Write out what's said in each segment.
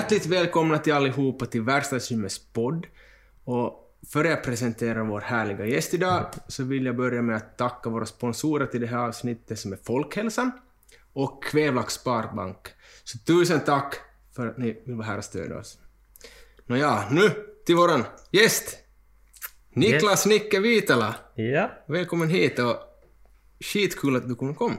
Hjärtligt välkomna till allihopa till Verkstadsgymmets podd. Och före jag presenterar vår härliga gäst idag så vill jag börja med att tacka våra sponsorer till det här avsnittet som är Folkhälsan och Kvävlax Sparbank. Så tusen tack för att ni vill vara här och stödja oss. Nåja, nu till våran gäst! Niklas Nicke Vitala. Ja. Välkommen hit och skitkul att du kunde komma.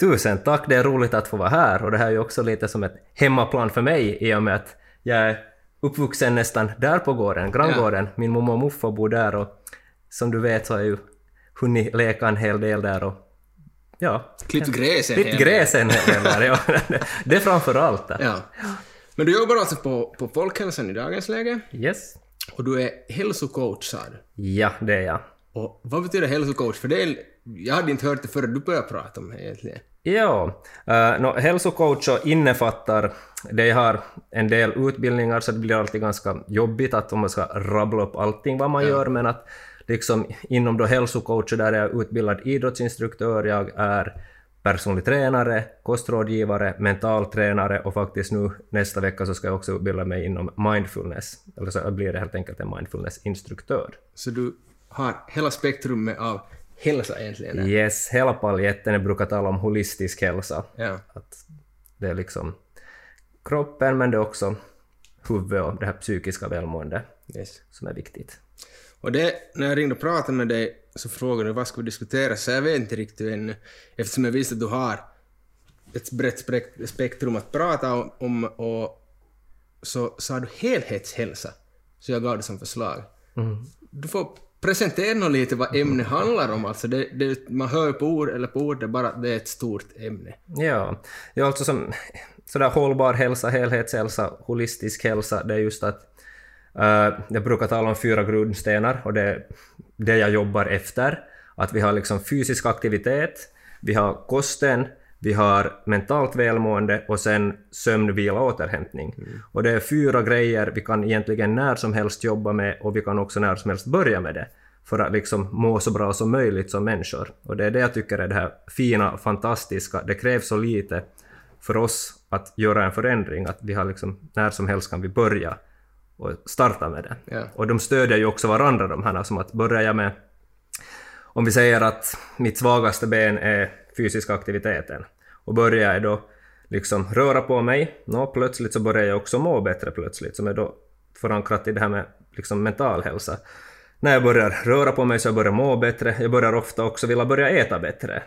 Tusen tack, det är roligt att få vara här och det här är ju också lite som ett hemmaplan för mig i och med att jag är uppvuxen nästan där på gården, granngården. Min mamma och morfar bor där och som du vet så har jag ju hunnit leka en hel del där och ja. Klippt gräs en hel del. gräs en hel del där, ja. Det är framför allt. Ja. Men du jobbar alltså på, på Folkhälsan i dagens läge Yes. och du är hälsocoach sa du. Ja, det är jag. Och vad betyder hälsocoach? För det är, jag hade inte hört det förrän du började prata om det egentligen. Ja, uh, no, hälsocoach innefattar, det har en del utbildningar så det blir alltid ganska jobbigt att om man ska rabbla upp allting vad man gör men att liksom inom då hälsocoach där är jag utbildad idrottsinstruktör, jag är personlig tränare, kostrådgivare, mentaltränare och faktiskt nu nästa vecka så ska jag också utbilda mig inom mindfulness, eller så blir det helt enkelt en mindfulnessinstruktör. Så du har hela spektrumet av hälsa egentligen. där. Yes, hela paljetten, brukar tala om holistisk hälsa. Ja. Att det är liksom kroppen men det är också huvudet och det här psykiska välmåendet Yes. som är viktigt. Och det, när jag ringde och pratade med dig så frågade du vad ska vi diskutera, så jag vet inte riktigt ännu. Eftersom jag visste att du har ett brett spek- spektrum att prata om, och så sa du helhetshälsa. Så jag gav det som förslag. Du får presentera nog lite vad ämnet handlar om. Alltså det, det, man hör på ord, eller på ord, det är bara att det är ett stort ämne. Ja, ja alltså som sådär hållbar hälsa, helhetshälsa, holistisk hälsa, det är just att uh, jag brukar tala om fyra grundstenar och det är det jag jobbar efter. Att vi har liksom fysisk aktivitet, vi har kosten, vi har mentalt välmående och sen sömn, vila och återhämtning. Och det är fyra grejer vi kan egentligen när som helst jobba med och vi kan också när som helst börja med det för att liksom må så bra som möjligt som människor. Och det är det jag tycker är det här fina, fantastiska. Det krävs så lite för oss att göra en förändring, att vi har liksom, när som helst kan vi börja och starta med det. Ja. Och de stödjer ju också varandra de här, som att börjar jag med om vi säger att mitt svagaste ben är fysiska aktiviteten och börjar jag då liksom röra på mig, nå, plötsligt så börjar jag också må bättre plötsligt, som är då förankrat i det här med liksom mental hälsa. När jag börjar röra på mig så jag börjar må bättre, jag börjar ofta också vilja börja äta bättre.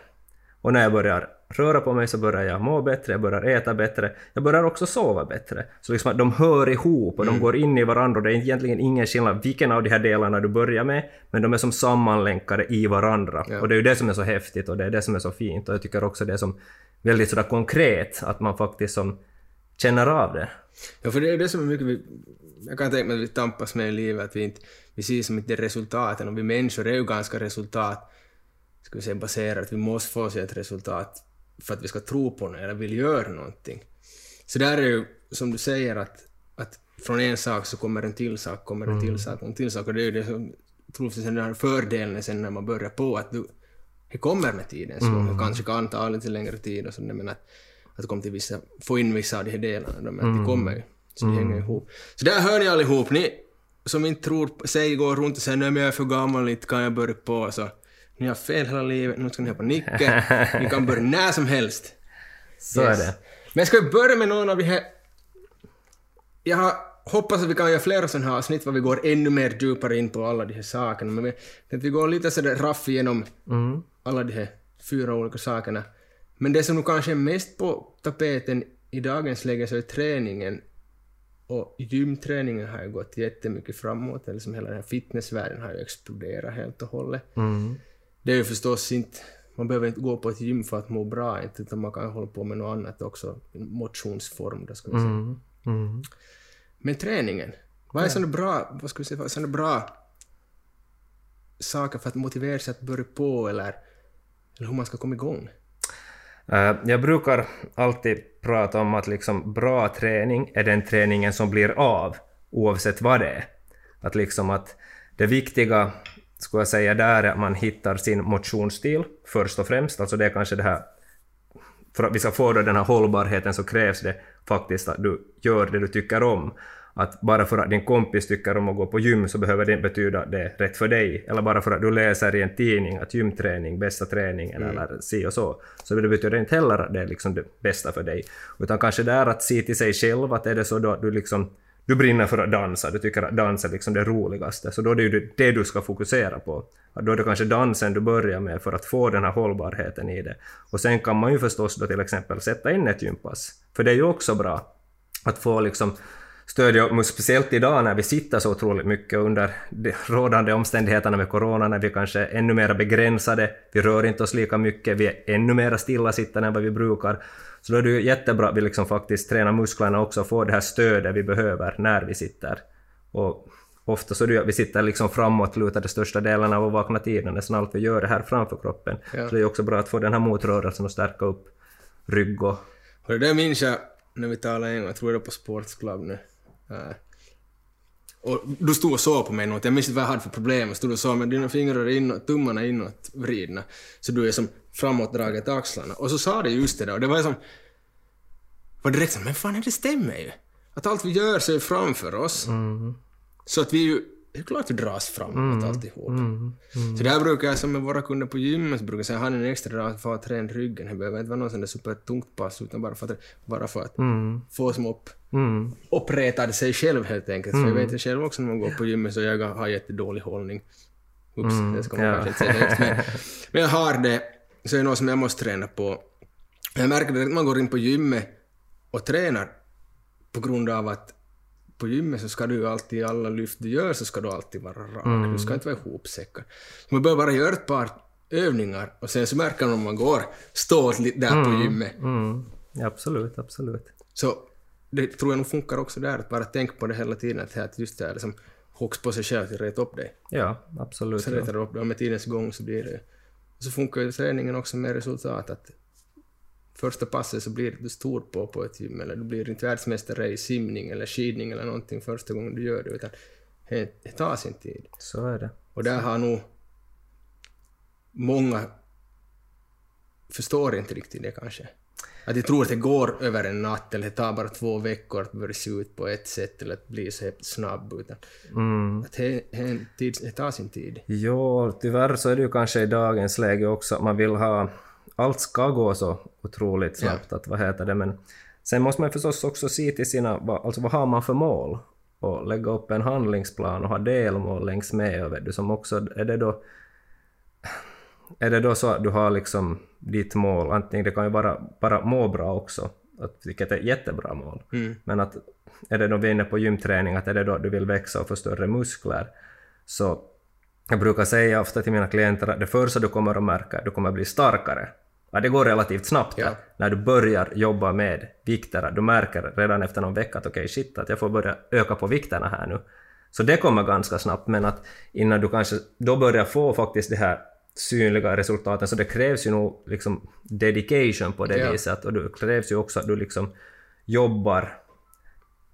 Och när jag börjar röra på mig så börjar jag må bättre, jag börjar äta bättre, jag börjar också sova bättre. Så liksom att de hör ihop och de går in i varandra och det är egentligen ingen skillnad vilken av de här delarna du börjar med, men de är som sammanlänkade i varandra. Ja. Och det är ju det som är så häftigt och det är det som är så fint och jag tycker också det är som väldigt sådär konkret, att man faktiskt som känner av det. Ja, för det är det som är mycket vi... Jag kan tänka mig att vi tampas med i livet, att vi inte... Vi ser som inte resultaten, och vi människor är ju ganska resultat... Ska vi säga baserat, vi måste få se ett resultat för att vi ska tro på det eller vill göra någonting. Så där är ju, som du säger, att, att från en sak så kommer en till sak, kommer en till sak, en till sak, och det är ju det som troligtvis är den här fördelen sen när man börjar på, att du... Det kommer med tiden, så det kanske kan ta lite längre tid och så, men att, att komma till vissa, få in vissa av de här delarna, de, att de kommer ju. Så det hänger ihop. Så där hör ni allihop, ni som inte tror, på- säg går runt och säger nej men jag är för gammal, inte kan jag börja på, så ni har fel hela livet, nu ska ni hoppa Nicke, ni kan börja när som helst. Så Yes. är det. Men ska vi börja med någon av de här... Jag har hoppas att vi kan göra flera sådana här avsnitt var vi går ännu mer djupare in på alla de här sakerna, men vi, att vi går lite sådär raff igenom Mm. alla de här fyra olika sakerna. Men det som nog kanske är mest på tapeten i dagens läge så är träningen. Och gymträningen har ju gått jättemycket framåt, eller som hela den här fitnessvärlden har ju exploderat helt och hållet. Mm. Det är ju förstås inte, man behöver inte gå på ett gym för att må bra, inte, utan man kan hålla på med något annat också, motionsform då ska vi säga. Mm. Mm. Men träningen, vad är sådana bra, vad ska vi säga, sådana bra saker för att motivera sig att börja på eller, eller hur man ska komma igång? Eh, Jag brukar alltid prata om att liksom bra träning är den träningen som blir av, oavsett vad det är. Att liksom att det viktiga, skulle jag säga, där är att man hittar sin motionsstil först och främst. Alltså det är kanske det här för att vi ska få den här hållbarheten så krävs det faktiskt att du gör det du tycker om. Att bara för att din kompis tycker om att gå på gym så behöver det inte betyda att det är rätt för dig. Eller bara för att du läser i en tidning att gymträning, bästa träningen Mm. eller si och så. Så det betyder inte heller att det är liksom det bästa för dig. Utan kanske det är att se till sig själv att är det så då att du liksom du brinner för att dansa, du tycker att dans är liksom det roligaste, så då är det ju det- du ska fokusera på. Då är det kanske dansen du börjar med för att få den här hållbarheten i det. Och sen kan man ju förstås då till exempel sätta in ett gympass, för det är ju också bra att få liksom stödja, upp, speciellt idag när vi sitter så otroligt mycket under de rådande omständigheterna med corona, när vi kanske är ännu mer begränsade, vi rör inte oss lika mycket, vi är ännu mer stillasittande än vad vi brukar. Så då är det ju jättebra att vi liksom faktiskt tränar musklerna också och får det här stödet vi behöver när vi sitter. Och ofta så är det ju att vi sitter liksom framåtlutade största delen av vår vakna tiden, nästan allt vi gör är här framför kroppen. Ja. Så det är också bra att få den här motrörelsen och stärka upp rygg och... Och det minns jag när vi talade en gång, jag tror det var på Sports Club nu. Eh, och du stod och såg på mig något, jag minns inte vad jag hade för problem, jag stod och såg med dina fingrar är inåt, tummarna inåt vridna. Så du är som framåtdraget axlarna. Och så sa det just det där, och det var som... var direkt som, men fan det stämmer ju. Att allt vi gör så är framför oss. Så att vi ju, det är klart vi dras framåt alltihop. Så där brukar jag som med våra kunder på gymmet så brukar jag säga, har ni en extra dag för att träna ryggen? Det behöver inte vara någon sån där supertungt pass utan bara för att, bara för att få som upp, Mm. uppretad sig själv helt enkelt. För jag vet ju själv också när man går på gymmet så jag har jättedålig hållning. Ups, det ska man ja. kanske inte säga högt. Men, men jag har det, så är det något som jag måste träna på. Jag märker det att man går in på gymmet och tränar på grund av att på gymmet så ska du alltid, i alla lyft du gör så ska du alltid vara rak. Du ska inte vara ihopsäckad. Man behöver bara göra ett par övningar och sen så märker man om man går ståt lite där på gymmet. Mm. Absolut, absolut. Så det tror jag nog funkar också där, att bara tänka på det hela tiden, att, att just det här liksom hooks på sig själv till att reta upp dig. Ja, absolut. Så ja. retar du upp dig och med tidens gång så blir det så funkar ju träningen också med resultat att första passet så blir du stor på på ett gym eller du blir inte världsmästare i simning eller skidning eller någonting första gången du gör det utan det, det tar sin tid. Så är det. Och där har nog många förstår inte riktigt det kanske. Att de tror att det går över en natt eller det tar bara två veckor att börja se ut på ett sätt eller att bli så snabb utan Mm. att det, det, det tar sin tid. Jo, tyvärr så är det ju kanske i dagens läge också att man vill ha... Allt ska gå så otroligt snabbt, att vad heter det, men sen måste man förstås också se till sina... vad- Alltså vad har man för mål? Och lägga upp en handlingsplan och ha delmål längs med, vet du, som också... Är det då... Är det då så att du har liksom ditt mål, antingen det kan ju vara bara må bra också, att, vilket är jättebra mål, Mm. men att är det då vi är inne på gymträning, att är det då du vill växa och få större muskler, så jag brukar säga ofta till mina klienter att det första du kommer att märka är att du kommer att bli starkare. Ja, det går relativt snabbt Ja. när du börjar jobba med vikterna. Du märker redan efter någon vecka att okej, shit, att jag får börja öka på vikterna här nu. Så det kommer ganska snabbt, men att innan du kanske då börjar få faktiskt det här synliga resultaten, så det krävs ju nog liksom dedication på det Ja. viset, och det krävs ju också att du liksom jobbar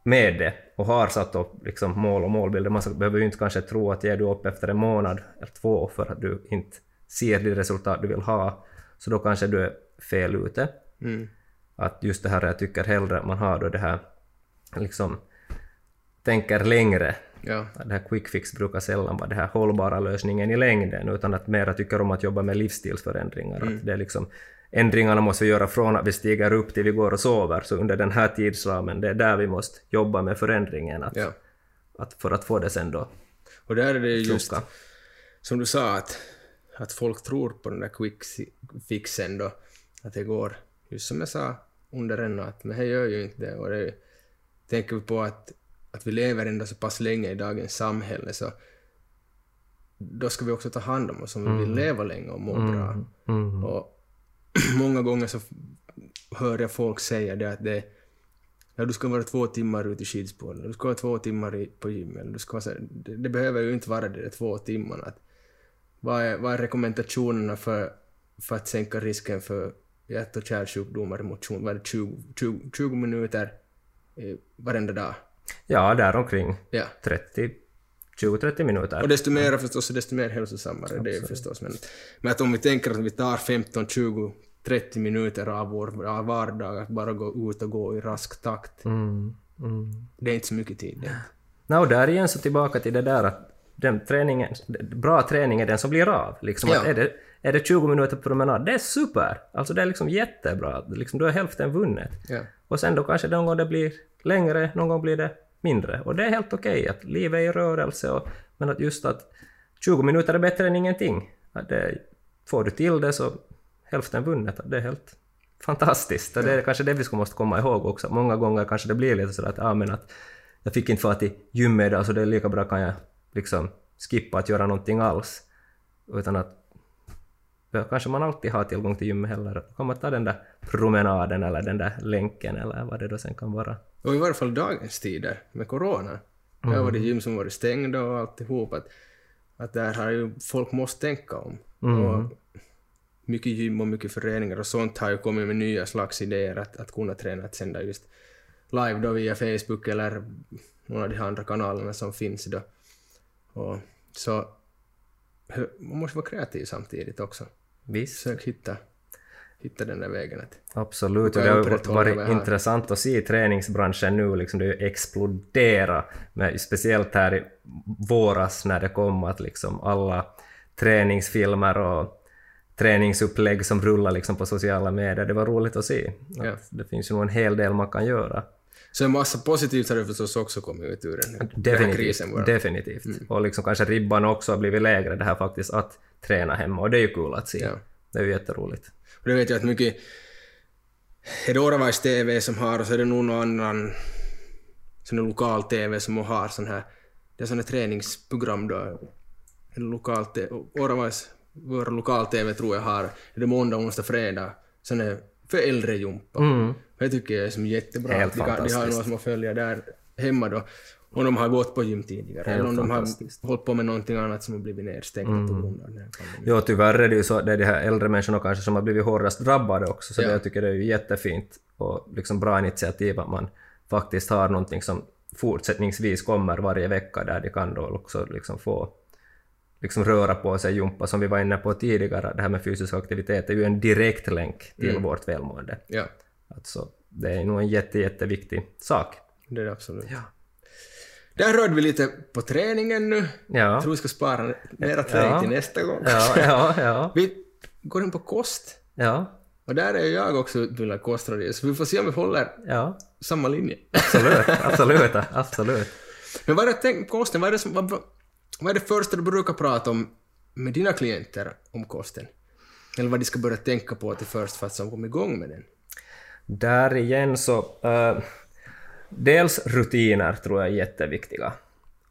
med det och har satt upp liksom mål och målbilder. Man behöver ju inte kanske tro att ger du upp efter en månad eller två för att du inte ser det resultat du vill ha, så då kanske du är fel ute. Mm. Att just det här, jag tycker hellre att man har då det här, liksom, tänker längre. Ja. Det här quick fix brukar sällan vara den här hållbara lösningen i längden, utan att mera tycker om att jobba med livsstilsförändringar. Att det är liksom, ändringarna måste vi göra från att vi stiger upp till vi går och sover, så under den här tidsramen, det är där vi måste jobba med förändringen. Att, ja. att för att få det sen då Och där är det ju just funka. som du sa att, att folk tror på den där quick fixen då, att det går, just som jag sa under en natt, men det gör ju inte det. Och det tänker vi på att, att vi lever ändå så pass länge i dagens samhälle så då ska vi också ta hand om oss om vi vill leva länge och må bra. Mm. Och många gånger så hör jag folk säga det att det Ja, du ska vara två timmar ute i skidspåren, du ska vara två timmar i, på gymmet, du ska det, det behöver ju inte vara det där två timmarna. Att, vad, är, vad är rekommendationerna för, för att sänka risken för hjärt och kärlsjukdomar i motion? Vad är det 20, 20, 20 minuter eh, varenda dag? Ja, däromkring Ja. 30, 20-30 minuter. Och desto mer förstås, desto mer hälsosammare det är förstås. Men, men att om vi tänker att vi tar 15, 20, 30 minuter av vår vardag att bara gå ut och gå i rask takt. Mm. Mm. Det är inte så mycket tid. Det. No, där igen så tillbaka till det där att den träningen, bra träning är den som blir av. Liksom Ja. att är, det, är det 20 minuter promenad, det är super! Alltså det är liksom jättebra. Liksom, då är hälften vunnet. Ja. Och sen då kanske någon gång det blir längre, någon gång blir det mindre. Och det är helt okej att livet är i rörelse, och, men att just att 20 minuter är bättre än ingenting. Att det, får du till det så hälften vunnet. Det är helt fantastiskt. Och det är kanske det vi ska måste komma ihåg också. Många gånger kanske det blir lite sådär att, ja, men att jag fick inte få till gymmet idag så det är lika bra kan jag liksom skippa att göra någonting alls. Utan att kanske man alltid har tillgång till gymmet heller. Då kan man ta den där promenaden eller den där länken eller vad det då sen kan vara. Och i varje fall dagens tider med corona. Det har varit gym som varit stängda och alltihop. Att, att där har ju folk måste tänka om. Och mycket gym och mycket föreningar och sånt har ju kommit med nya slags idéer att, att kunna träna, att sända just live då via Facebook eller någon av de andra kanalerna som finns då. Och så man måste vara kreativ samtidigt också. Visst. Försök hitta, hitta den där vägen Absolut, och det har varit intressant att se i träningsbranschen nu, liksom det har ju exploderat, med, speciellt här i våras när det kom att liksom alla träningsfilmer och träningsupplägg som rullar liksom på sociala medier, det var roligt att se. Att Ja. Det finns ju nog en hel del man kan göra. Så en massa positivt har det förstås också kommit ut ur den, den här Definitivt. krisen. Bara. definitivt. Och liksom kanske ribban också har blivit lägre det här faktiskt att träna hemma, och det är ju kul att se. Ja. Det är ju jätteroligt. Och det vet jag att mycket... Är det Oravais TV som har och så är det nog någon annan sån här lokal TV som har sån här... Det är sån här träningsprogram då. En lokal TV... Oravais, vår lokal TV tror jag har, är det måndag, onsdag, fredag, sån här för äldre jumpa. Mm. Det tycker jag är som jättebra. Helt de, kan, de har någon som har följare där hemma då. Om de har gått på gym tidigare. Eller om de har hållit på med någonting annat som har blivit nedstängt Mm. på grund av den här pandemin. Jo, tyvärr är det ju så, det är de här äldre människorna kanske som har blivit hårdast drabbade också, så Ja. det, jag tycker det är ju jättefint och liksom bra initiativ att man faktiskt har någonting som fortsättningsvis kommer varje vecka där de kan då också liksom få liksom röra på sig, jumpa som vi var inne på tidigare, det här med fysisk aktivitet är ju en direkt länk till Mm. vårt välmående. Ja, Alltså, det är nog en jätte, jätteviktig sak. det är det absolut. Ja. Där rörde vi lite på träningen nu. Ja, Jag tror vi ska spara mera träning Ja. till nästa gång. ja, ja, ja. Vi går in på kost. ja, Och där är jag också utbildad kostrådgivare, så vi får se om vi håller ja. samma linje. Absolut, absolut, absolut. Men vad är det tänk kosten? Vad är det, som, vad, vad är det första du brukar prata om med dina klienter om kosten? Eller vad de ska börja tänka på till först för att som komma igång med den? Där igen så... eh, dels rutiner tror jag är jätteviktiga.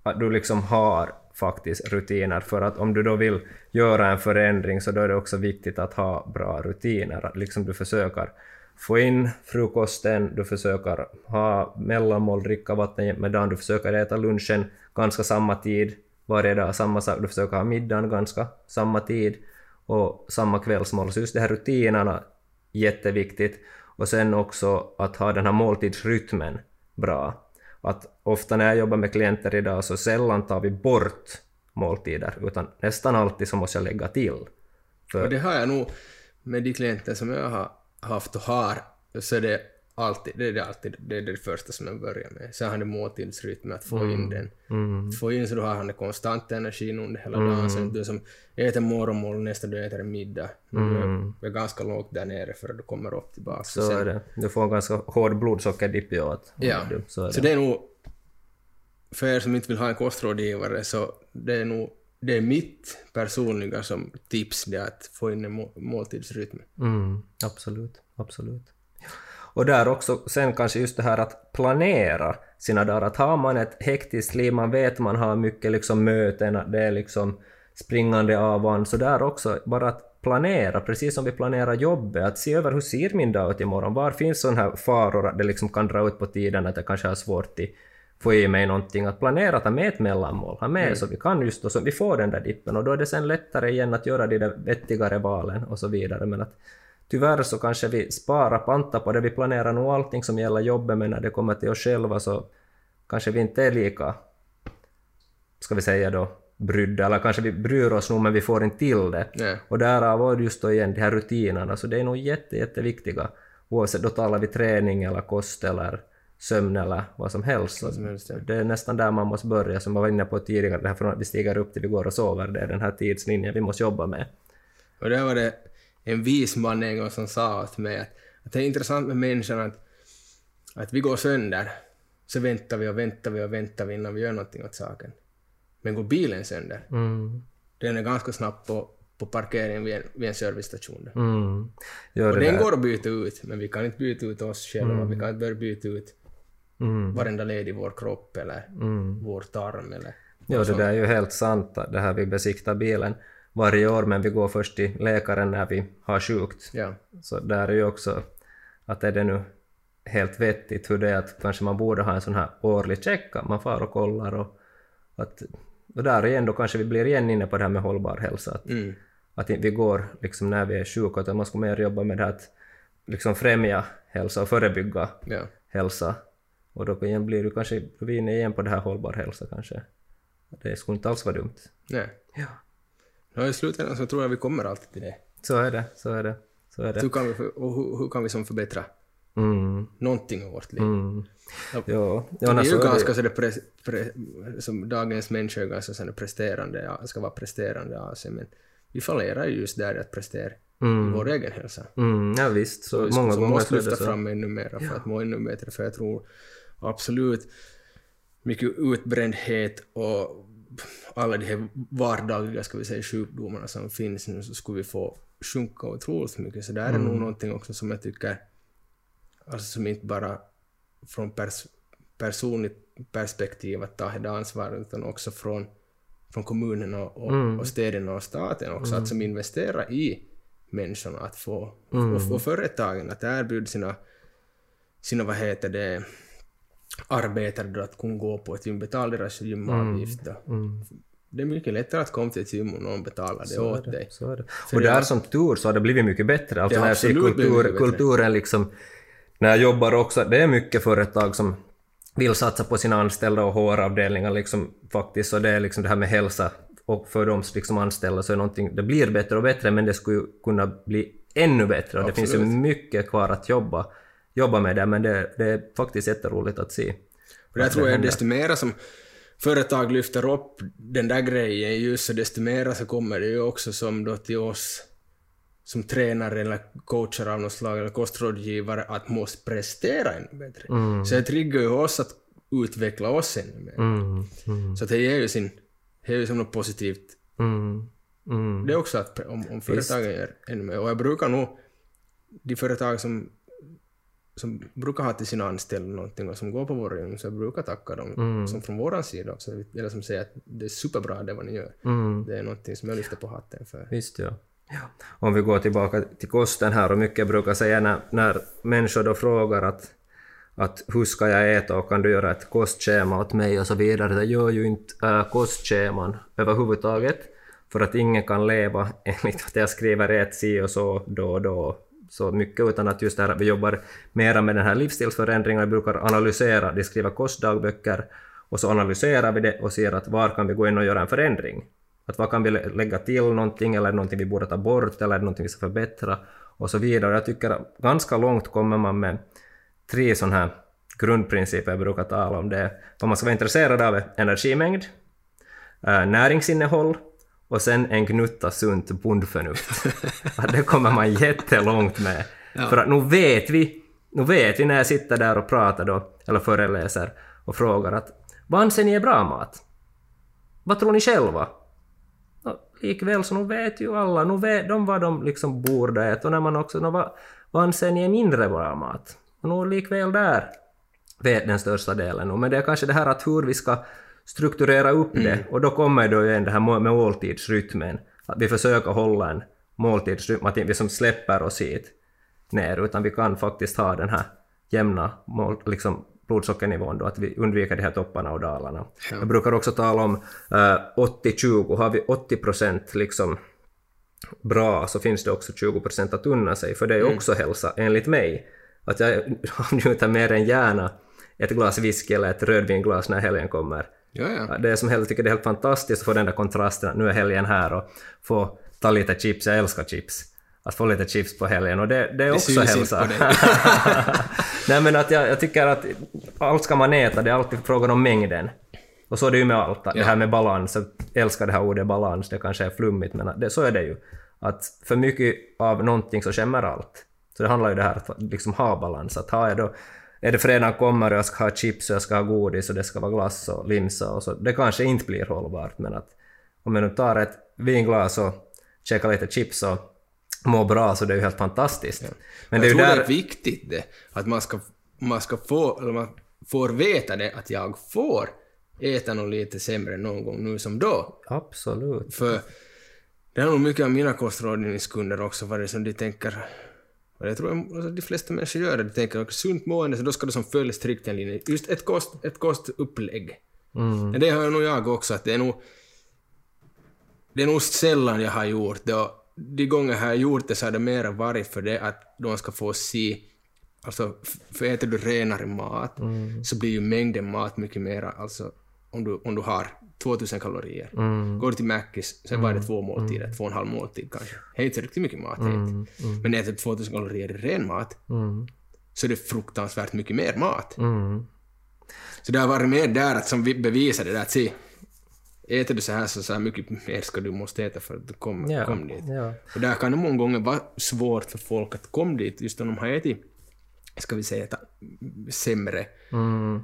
Att du liksom har faktiskt rutiner för att om du då vill göra en förändring så då är det också viktigt att ha bra rutiner. Att liksom du försöker få in frukosten, du försöker ha mellanmål, dricka vatten med dagen, du försöker äta lunchen ganska samma tid varje dag, samma sak, du försöker ha middagen ganska samma tid och samma kvällsmål. Så just de här rutinerna, jätteviktigt. Och sen också att ha den här måltidsrytmen bra. Att ofta när jag jobbar med klienter idag så sällan tar vi bort måltider, utan nästan alltid så måste jag lägga till. Och det har jag nog med de klienter som jag har haft och har, så det alltid det, är det, alltid, det, är det första som jag börjar med. Sen har det måltidsrytm, att få in den. mm, Få in så du har den konstant energin under hela dagen, så du som äter morgonmål nästa du äter middag. Mm. Du är ganska lågt där nere för att du kommer upp tillbaka. så är det. Du får en ganska hård blodsockerdipp ju åt. Ja, Du, så är så det. det är nog, för er som inte vill ha en kostrådgivare, så det är nog det är mitt personliga som tips det att få in en må- måltidsrytm. Mm, absolut, absolut. Och där också, sen kanske just det här att planera sina dagar. Att har man ett hektiskt liv, man vet man har mycket liksom möten, det är liksom springande av och an, så där också bara att planera, precis som vi planerar jobbet, att se över hur ser min dag ut imorgon, var finns sådana här faror att det liksom kan dra ut på tiden, att jag kanske har svårt att få i mig någonting, att planera, ta med ett mellanmål, ha med så vi kan just då, så vi får den där dippen. Och då är det sen lättare igen att göra de där vettigare valen och så vidare, men att tyvärr så kanske vi sparar panta på det, vi planerar nog allting som gäller jobbet, men när det kommer till oss själva så kanske vi inte är lika, ska vi säga då, brydda, eller kanske vi bryr oss nog men vi får inte till det. Nej. Och därav var just då igen de här rutinerna, så det är nog jätte, jätteviktiga. Oavsett, då talar vi träning eller kost eller sömn eller vad som helst. Vad som helst, ja. Det är nästan där man måste börja, som jag var inne på tidigare, det här från att vi stiger upp till vi går och sover, det är den här tidslinjen vi måste jobba med. Och där var det en vis man en gång som sa åt mig att, att det är intressant med människan att, att vi går sönder, så väntar vi och väntar vi och väntar vi innan vi gör någonting åt saken. Men går bilen sönder, Mm. den är ganska snabbt på, på parkeringen vid en, vid en servicestation. Mm. Gör Och det den där. går att byta ut, men vi kan inte byta ut oss själva, vi kan inte börja byta ut Mm. varenda led i vår kropp eller Mm. vår tarm eller... Ja, det där är ju helt sant, att det här vi besiktar bilen varje år, men vi går först till läkaren när vi har sjukt. Ja. Så där är ju också att är det nu helt vettigt hur det är att kanske man borde ha en sån här årlig check, man far och kollar och att och där igen då kanske vi blir igen inne på det här med hållbar hälsa, att, Mm. att vi går liksom när vi är sjuka, utan man ska mer jobba med det här att liksom främja hälsa och förebygga Ja. hälsa. Och då igen blir du kanske vi inne igen på det här hållbar hälsa kanske. Det skulle inte alls vara dumt. Nej. Ja. Ja, I slutändan så tror jag vi kommer alltid till det. Så är det, så är det, så är det. Hur kan vi, för, och hur, hur kan vi som förbättra Mm, någonting av vårt liv? mm. Ja. Ja, det ja är ju så ganska så det pre, pre, som dagens människa är ganska så presterande, ja, ska vara presterande av sig, men vi fallerar ju just där att prestera i Mm, vår egen hälsa. mm, ja visst, så vi många som gånger måste så lyfta så. fram ännu mer för att må ännu bättre, för jag tror absolut mycket utbrändhet och alla de här vardagliga, ska vi säga, sjukdomarna som finns nu så skulle vi få sjunka otroligt mycket. Så där är nog någonting också som jag tycker, alltså som inte bara från pers personligt perspektiv att ta det ansvaret utan också från, från kommunerna och, och städerna och staten också, att som investera i människorna, att få, och, och företagen att erbjuda sina, sina vad heter det, arbetare då att kunna gå på ett gym, betala deras gymavgift. då. Det är mycket lättare att komma till ett gym om någon betalar det Så åt det, dig. så är det. För Och där som tur så har det blivit mycket bättre. Alltså när jag ser absolut kultur, kulturen liksom, när jag jobbar också, det är mycket företag som vill satsa på sina anställda och HR-avdelningar liksom faktiskt, så det är liksom det här med hälsa och för de liksom anställda så är någonting, det blir bättre och bättre men det skulle ju kunna bli ännu bättre och det finns ju Absolut. mycket kvar att jobba, jobba med det men det, det är faktiskt jätteroligt att se. Och där tror det jag desto mera som företag lyfter upp den där grejen just så desto mera så kommer det ju också som då till oss som tränare eller coacher av något slag eller kostrådgivare att måste prestera ännu bättre. Så det triggar ju oss att utveckla oss ännu mer. Mm, mm, Så det ger ju sin, det är ju som något positivt. mm, mm. Det är också att om, om företagen gör ännu mer. Och jag brukar nog, de företag som som brukar ha till sina anställda någonting och som går på vår gym, så jag brukar tacka dem som från våran sida också, eller som säger att det är superbra det vad ni gör. Mm. Det är någonting som jag lyfter på hatten för. Visst ja. ja. Om vi går tillbaka till kosten här och mycket brukar säga när, när människor då frågar att, att hur ska jag äta och kan du göra ett kostschema åt mig och så vidare. Jag gör ju inte äh, kostscheman överhuvudtaget för att ingen kan leva enligt att jag skriver ät si och så då och då så mycket utan att just det här att vi jobbar mera med den här livsstilsförändringen, vi brukar analysera, de skriver kostdagböcker och så analyserar vi det och ser att var kan vi gå in och göra en förändring. Att vad kan vi lägga till någonting eller är det någonting vi borde ta bort eller är det någonting vi ska förbättra och så vidare. Jag tycker att ganska långt kommer man med tre sådana här grundprinciper jag brukar tala om. Det är vad man ska vara intresserad av är energimängd, eh, näringsinnehåll och sen en gnutta sunt bondförnuft. Att det kommer man jättelångt med. För att nu vet vi, nu vet vi när jag sitter där och pratar då, eller föreläser och frågar att vad anser ni är bra mat? Vad tror ni själva? Och likväl så nu vet ju alla, nu vet de vad de liksom borde äta och när man också, nu, vad, vad anser ni är mindre bra mat? Och nu likväl där vet den största delen. Men det är kanske det här att hur vi ska strukturera upp det och då kommer då igen det här med måltidsrytmen. Att vi försöker hålla en måltidsrytm, att vi som släpper oss hit ner utan vi kan faktiskt ha den här jämna mål, liksom blodsockernivån då, att vi undviker de här topparna och dalarna. Jag brukar också tala om eh, 80-20, har vi 80 procent liksom bra så finns det också 20 procent att unna sig, för det är också hälsa enligt mig. Att jag njuter mer än gärna ett glas whisky eller ett rödvinglas när helgen kommer. Ja. Det är som helt, tycker det är helt fantastiskt att få den där kontrasten, nu är helgen här och få ta lite chips, jag älskar chips. Att få lite chips på helgen och det, det är också syns hälsa. Nej men att jag, jag tycker att allt ska man äta, det är alltid frågan om mängden. Och så är det ju med allt, det Ja. här med balans, jag älskar det här ordet balans, det kanske är flummigt men det, så är det ju. Att för mycket av någonting så skämmer allt. Så det handlar ju det här att liksom ha balans, att har jag då är det fredag kommer och jag ska ha chips och jag ska ha godis och det ska vara glass och linser och så, det kanske inte blir hållbart men att om jag nu tar ett vinglas och käkar lite chips och mår bra så det är ju helt fantastiskt. Men det är jag ju tror där... det är viktigt det, att man ska, man ska få, eller man får veta det, att jag får äta något lite sämre någon gång nu som då. Absolut. För det är nog mycket av mina kostrådgivningskunder också, vad det är som de tänker, och jag tror att de flesta människor gör det, de tänker att sunt mående, så då ska du som följa strikt en linje. Just ett, kost, ett kostupplägg. Mm. Men det har nog jag också, att det är nog det är nog sällan jag har gjort det och de gånger jag har gjort det så har det mera varit för det att de ska få se Alltså, för äter du renare mat så blir ju mängden mat mycket mera, alltså om du, om du har 2000 kalorier. Går du till Mackis, sen var det två måltider, två och en halv måltid kanske. Det är inte riktigt mycket mat, mm. Men äter du 2000 kalorier ren mat Mm. så är det fruktansvärt mycket mer mat. Mm. Så det har varit mer där att som vi bevisade det att se, äter du så här så, så här mycket mer ska du måste äta för att du kom, Ja, kom dit. ja. Och där kan det många gånger vara svårt för folk att komma dit, just om de har ätit, ska vi säga, sämre. Mm.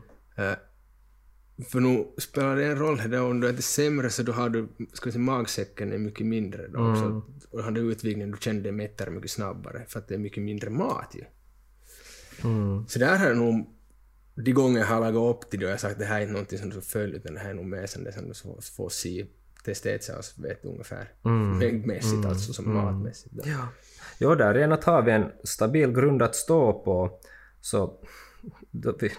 För nu spelar det en roll det om du äter sämre så då har du, ska säga, magsäcken är mycket mindre då Mm. också. Och har du utvikning, du känner dig mättare mycket snabbare för att det är mycket mindre mat ju. Mm. Så där har jag nog, de gånger jag har lagat upp till det och jag sagt det här är inte någonting som du följa utan det här är nog mer som det som du får, se, testa ett så vet ungefär mängdmässigt alltså som matmässigt. Då. Ja. Jo, där att har vi en stabil grund att stå på så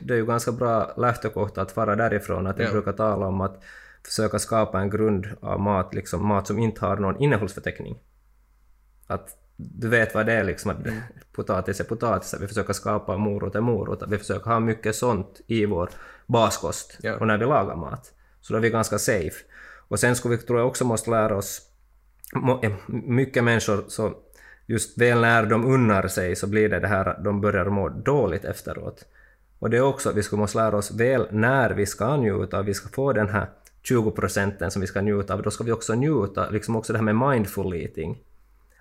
det är ju ganska bra lähtökohta att vara därifrån. Att jag Ja. brukar tala om att försöka skapa en grund av mat, liksom mat som inte har någon innehållsförteckning. Att du vet vad det är liksom, att potatis är potatis, vi försöker skapa morot är morot, vi försöker ha mycket sånt i vår baskost Ja. och när vi lagar mat. Så då är vi ganska safe. Och sen skulle vi, tror jag också måste lära oss, eh, mycket människor så just väl när de unnar sig så blir det det här de börjar må dåligt efteråt. Och det är också att vi skulle måste lära oss väl när vi ska njuta, vi ska få den här 20 procenten som vi ska njuta av, då ska vi också njuta, liksom också det här med mindful eating.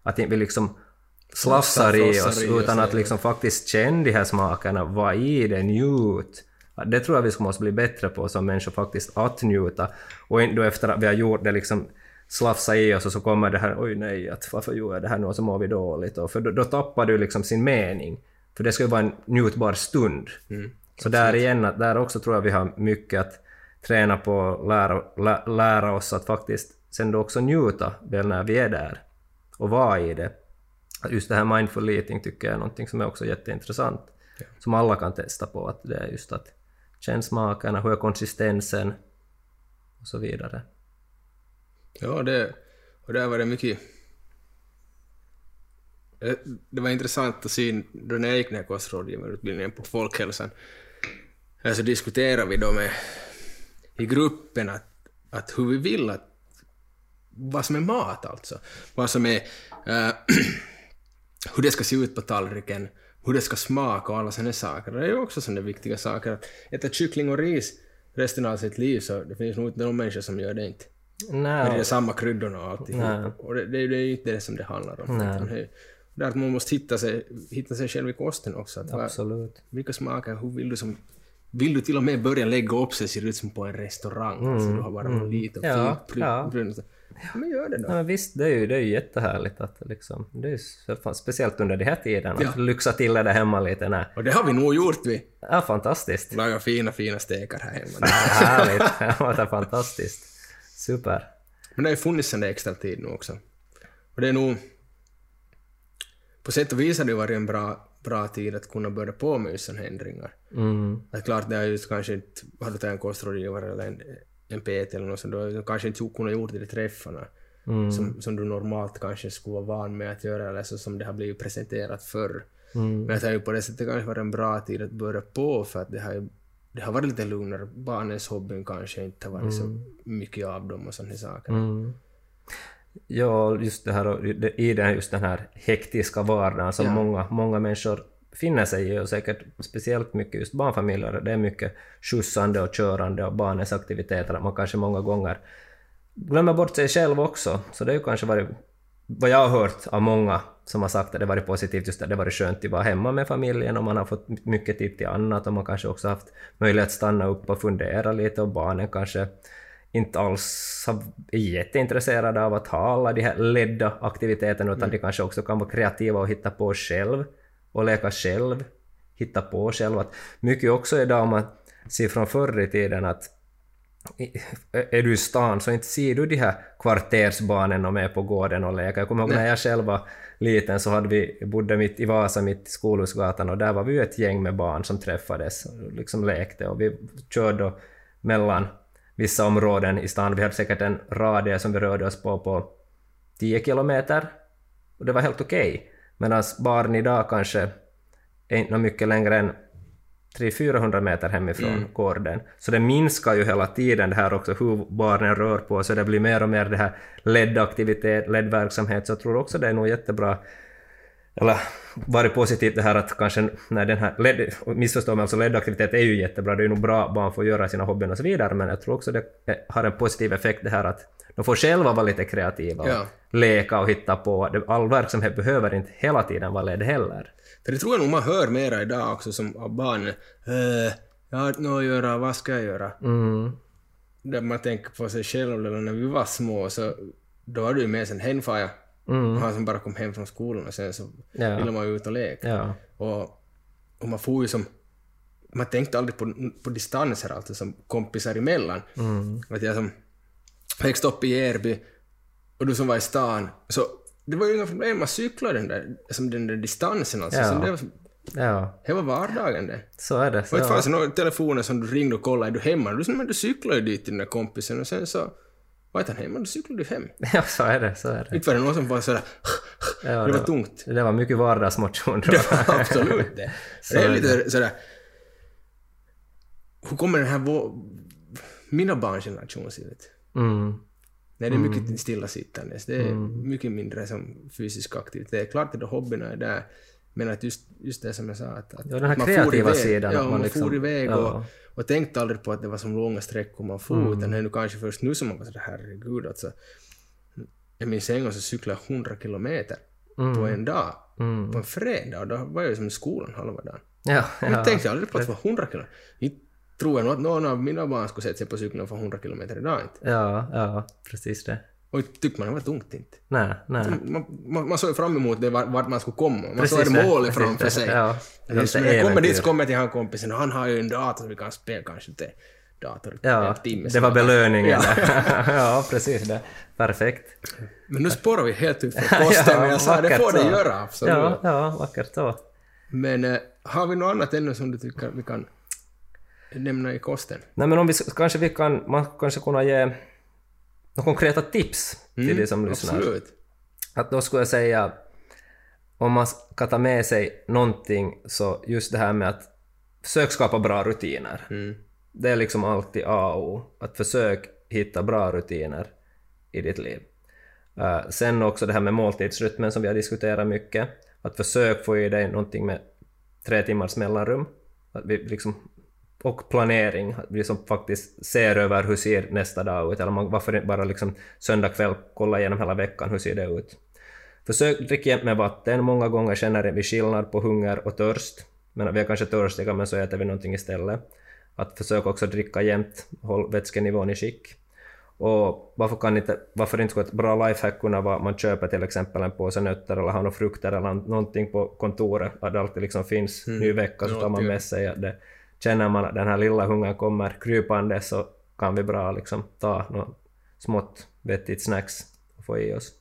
Att vi liksom slafsar i oss utan att liksom faktiskt känna de här smakerna, vad i det, njut. Det tror jag vi ska måste bli bättre på som människor faktiskt, att njuta. Och då efter att vi har gjort det liksom slafsa i oss och så kommer det här oj nej, att varför gjorde jag det här nu och så mår vi dåligt. Och för då, då tappar du liksom sin mening. För det ska ju vara en njutbar stund. så där igen, där också tror jag vi har mycket att träna på lära, lä, lära oss att faktiskt sen då också njuta väl när vi är där och vara i det. Just det här mindful eating tycker jag är någonting som är också jätteintressant. Som alla kan testa på, att det är just att känna smakerna, hur är konsistensen och så vidare. Ja, det, och där var det mycket... Det, det var intressant att se då när jag gick den här kostrådgivarutbildningen på Folkhälsan. Så diskuterade vi då med, i gruppen att, att hur vi vill att... Vad som är mat alltså. Vad som är... eh, hur det ska se ut på tallriken, hur det ska smaka och alla sådana saker. Det är ju också sådana viktiga saker. Att äta kyckling och ris resten av sitt liv så det finns nog inte någon människa som gör det inte. Med de samma kryddorna och alltihop. Nej. Och det, det, det är ju inte det som det handlar om. Nej. Det, är att man måste hitta sig, hitta sig själv i kosten också. Att vad, absolut. vilka smaker, hur vill du som... Vill du till och med börja lägga upp sig ser det ut som på en restaurang? Alltså du har bara någon liten Mm. Ja, fint ja. Men gör det då. Ja, visst, det är ju, det är ju jättehärligt att liksom, det är speciellt under de här tiderna, Ja. att lyxa till det där hemma lite. Nej. Och det har vi nog gjort vi. Ja, fantastiskt. Lagar fina, fina stekar här hemma. Ja, härligt. Ja, det är fantastiskt. Super. Men det har ju funnits där extra tid nu också. Och det är nog... På sätt och vis har det varit en bra, bra tid att kunna börja på med just sådana ändringar. Mm. Att klart, det är just kanske inte... Har du tagit en kostrådgivare eller en, en PT eller något sånt, då har du kanske inte kunnat gjort det i träffarna. Mm. Som, som du normalt kanske skulle vara van med att göra, eller så som det har blivit presenterat förr. Mm. Men det har ju på det sättet kanske varit en bra tid att börja på, för att det har det har varit lite lugnare. Barnens hobbyn kanske inte har varit så mycket av dem och sådana saker. Ja, just det här i den, just den här hektiska vardagen som Ja. många, många människor finner sig i och säkert speciellt mycket just barnfamiljer. Det är mycket skjutsande och körande och barnens aktiviteter att man kanske många gånger glömmer bort sig själv också. Så det har ju kanske varit, vad jag har hört av många som har sagt att det varit positivt just att det varit skönt att vara hemma med familjen och man har fått mycket tid till annat och man kanske också haft möjlighet att stanna upp och fundera lite och barnen kanske inte alls är jätteintresserade av att ha alla de här ledda aktiviteterna utan de kanske också kan vara kreativa och hitta på själv och leka själv, hitta på själv. Att mycket också idag om man ser från förr i tiden att är du i stan så inte ser du de här kvartersbarnen och med på gården och leker. Jag kommer ihåg när jag själv var liten så hade vi, bodde mitt i Vasa mitt i Skolhusgatan och där var vi ju ett gäng med barn som träffades och liksom lekte och vi körde mellan vissa områden i stan. Vi hade säkert en radie som vi rörde oss på på 10 kilometer och det var helt okej. Medan barn idag kanske är inte mycket längre än 300-400 meter hemifrån gården. Så det minskar ju hela tiden det här också hur barnen rör på sig. Det blir mer och mer det här LED-aktivitet, LED-verksamhet. Så jag tror också det är nog jättebra eller varit positivt det här att kanske när den här LED, missförstå mig, alltså LED-aktivitet är ju jättebra, det är ju nog bra barn får göra sina hobbyn och så vidare, men jag tror också det har en positiv effekt det här att de får själva vara lite kreativa och Ja. leka och hitta på. All verksamhet behöver inte hela tiden vara LED heller. För det tror jag nog man hör mera idag också som av barnen. Eh, jag har något att göra, vad ska jag göra? Mm. Där man tänker på sig själv, eller när vi var små så då var det ju med sen hen far jag. Mm. Han som bara kom hem från skolan och sen så Ja. ville man ju ut och leka. Ja. Och, och man får ju som... Man tänkte aldrig på, på distanser alltså som kompisar emellan. Mm. Att jag som växte upp i Erby och du som var i stan, så det var ju inga problem, man cyklade den där, som den där distansen alltså. Ja. Så det, var, ja, det var vardagen det. så är det. Och Så, fanns det några telefoner som du ringde och kollade, är du hemma? Du, men du cyklade ju dit till den där kompisen och sen så var inte han hemma, då cyklade du hem. ja, så är det. Så är det. Inte var det någon som var sådär... Ja, det var tungt. Det var mycket vardagsmotion tror Det jag. var absolut det. Så det är är lite sådär... Hur kommer den här vår... Mina barns generation se ut? Mm. Nej, det är mycket stillasittandes. Det är mycket mindre som fysisk aktivitet. Klart att det hobbyerna är där, men att just, just det som jag sa att, att Ja, den här man kreativa for iväg, sidan, Ja, man, man liksom- for iväg ja. och, och tänkte aldrig på att det var som långa sträckor man for, Mm. utan det är nu kanske först nu som man var sådär herregud alltså. Jag minns en gång så cyklade jag 100 kilometer på en dag, Mm. på en fredag, och då var jag ju som i skolan halva dagen. Ja, Jag ja. tänkte aldrig på att det var 100 kilometer. Inte tror jag nog att någon av mina barn skulle sätta sig på cykeln och få 100 kilometer idag inte. Ja, ja, precis det. Och tyckte man det var tungt inte. Nej, nej. Man, man, man såg ju fram emot det, vart, man skulle komma. Man Precis såg det, mål precis framför det. sig. Ja, Alltså, lite när jag kommer dit så kommer jag till han kompisen och han har ju en dator så vi kan spela kanske till dator Ja, timme. det var belöningen. Ja. ja, precis det. Perfekt. Men nu spårar vi helt ut från kosten, men jag sa det får det göra, absolut. Ja, ja, vackert så. Men eh, har vi något annat ännu som du tycker vi kan nämna i kosten? Nej men om vi kanske vi kan, man kanske kunna ge några konkreta tips till de som lyssnar. Mm, Absolut. Att då skulle jag säga, om man ska ta med sig någonting så just det här med att försök skapa bra rutiner. Mm. Det är liksom alltid A och O. Att försök hitta bra rutiner i ditt liv. Eh, sen också det här med måltidsrytmen som vi har diskuterat mycket. Att försök få i dig någonting med tre timmars mellanrum. Att vi liksom, och planering. Att vi som faktiskt ser över hur ser nästa dag ut. Eller man, varför inte bara liksom söndag kväll kolla igenom hela veckan, hur ser det ut? Försök dricka jämt med vatten. Många gånger känner vi skillnad på hunger och törst. Men vi är kanske törstiga men så äter vi någonting istället. Att försöka också dricka jämt, håll vätskenivån i skick. Och varför, kan inte, varför inte skulle ett bra lifehack kunna vara att man köper till exempel en påse nötter eller har några frukter eller någonting på kontoret, att det alltid liksom finns ny vecka så tar man med sig det, känner man att den här lilla hungern kommer krypande så kan vi bra liksom ta något smått vettigt snacks och få i oss.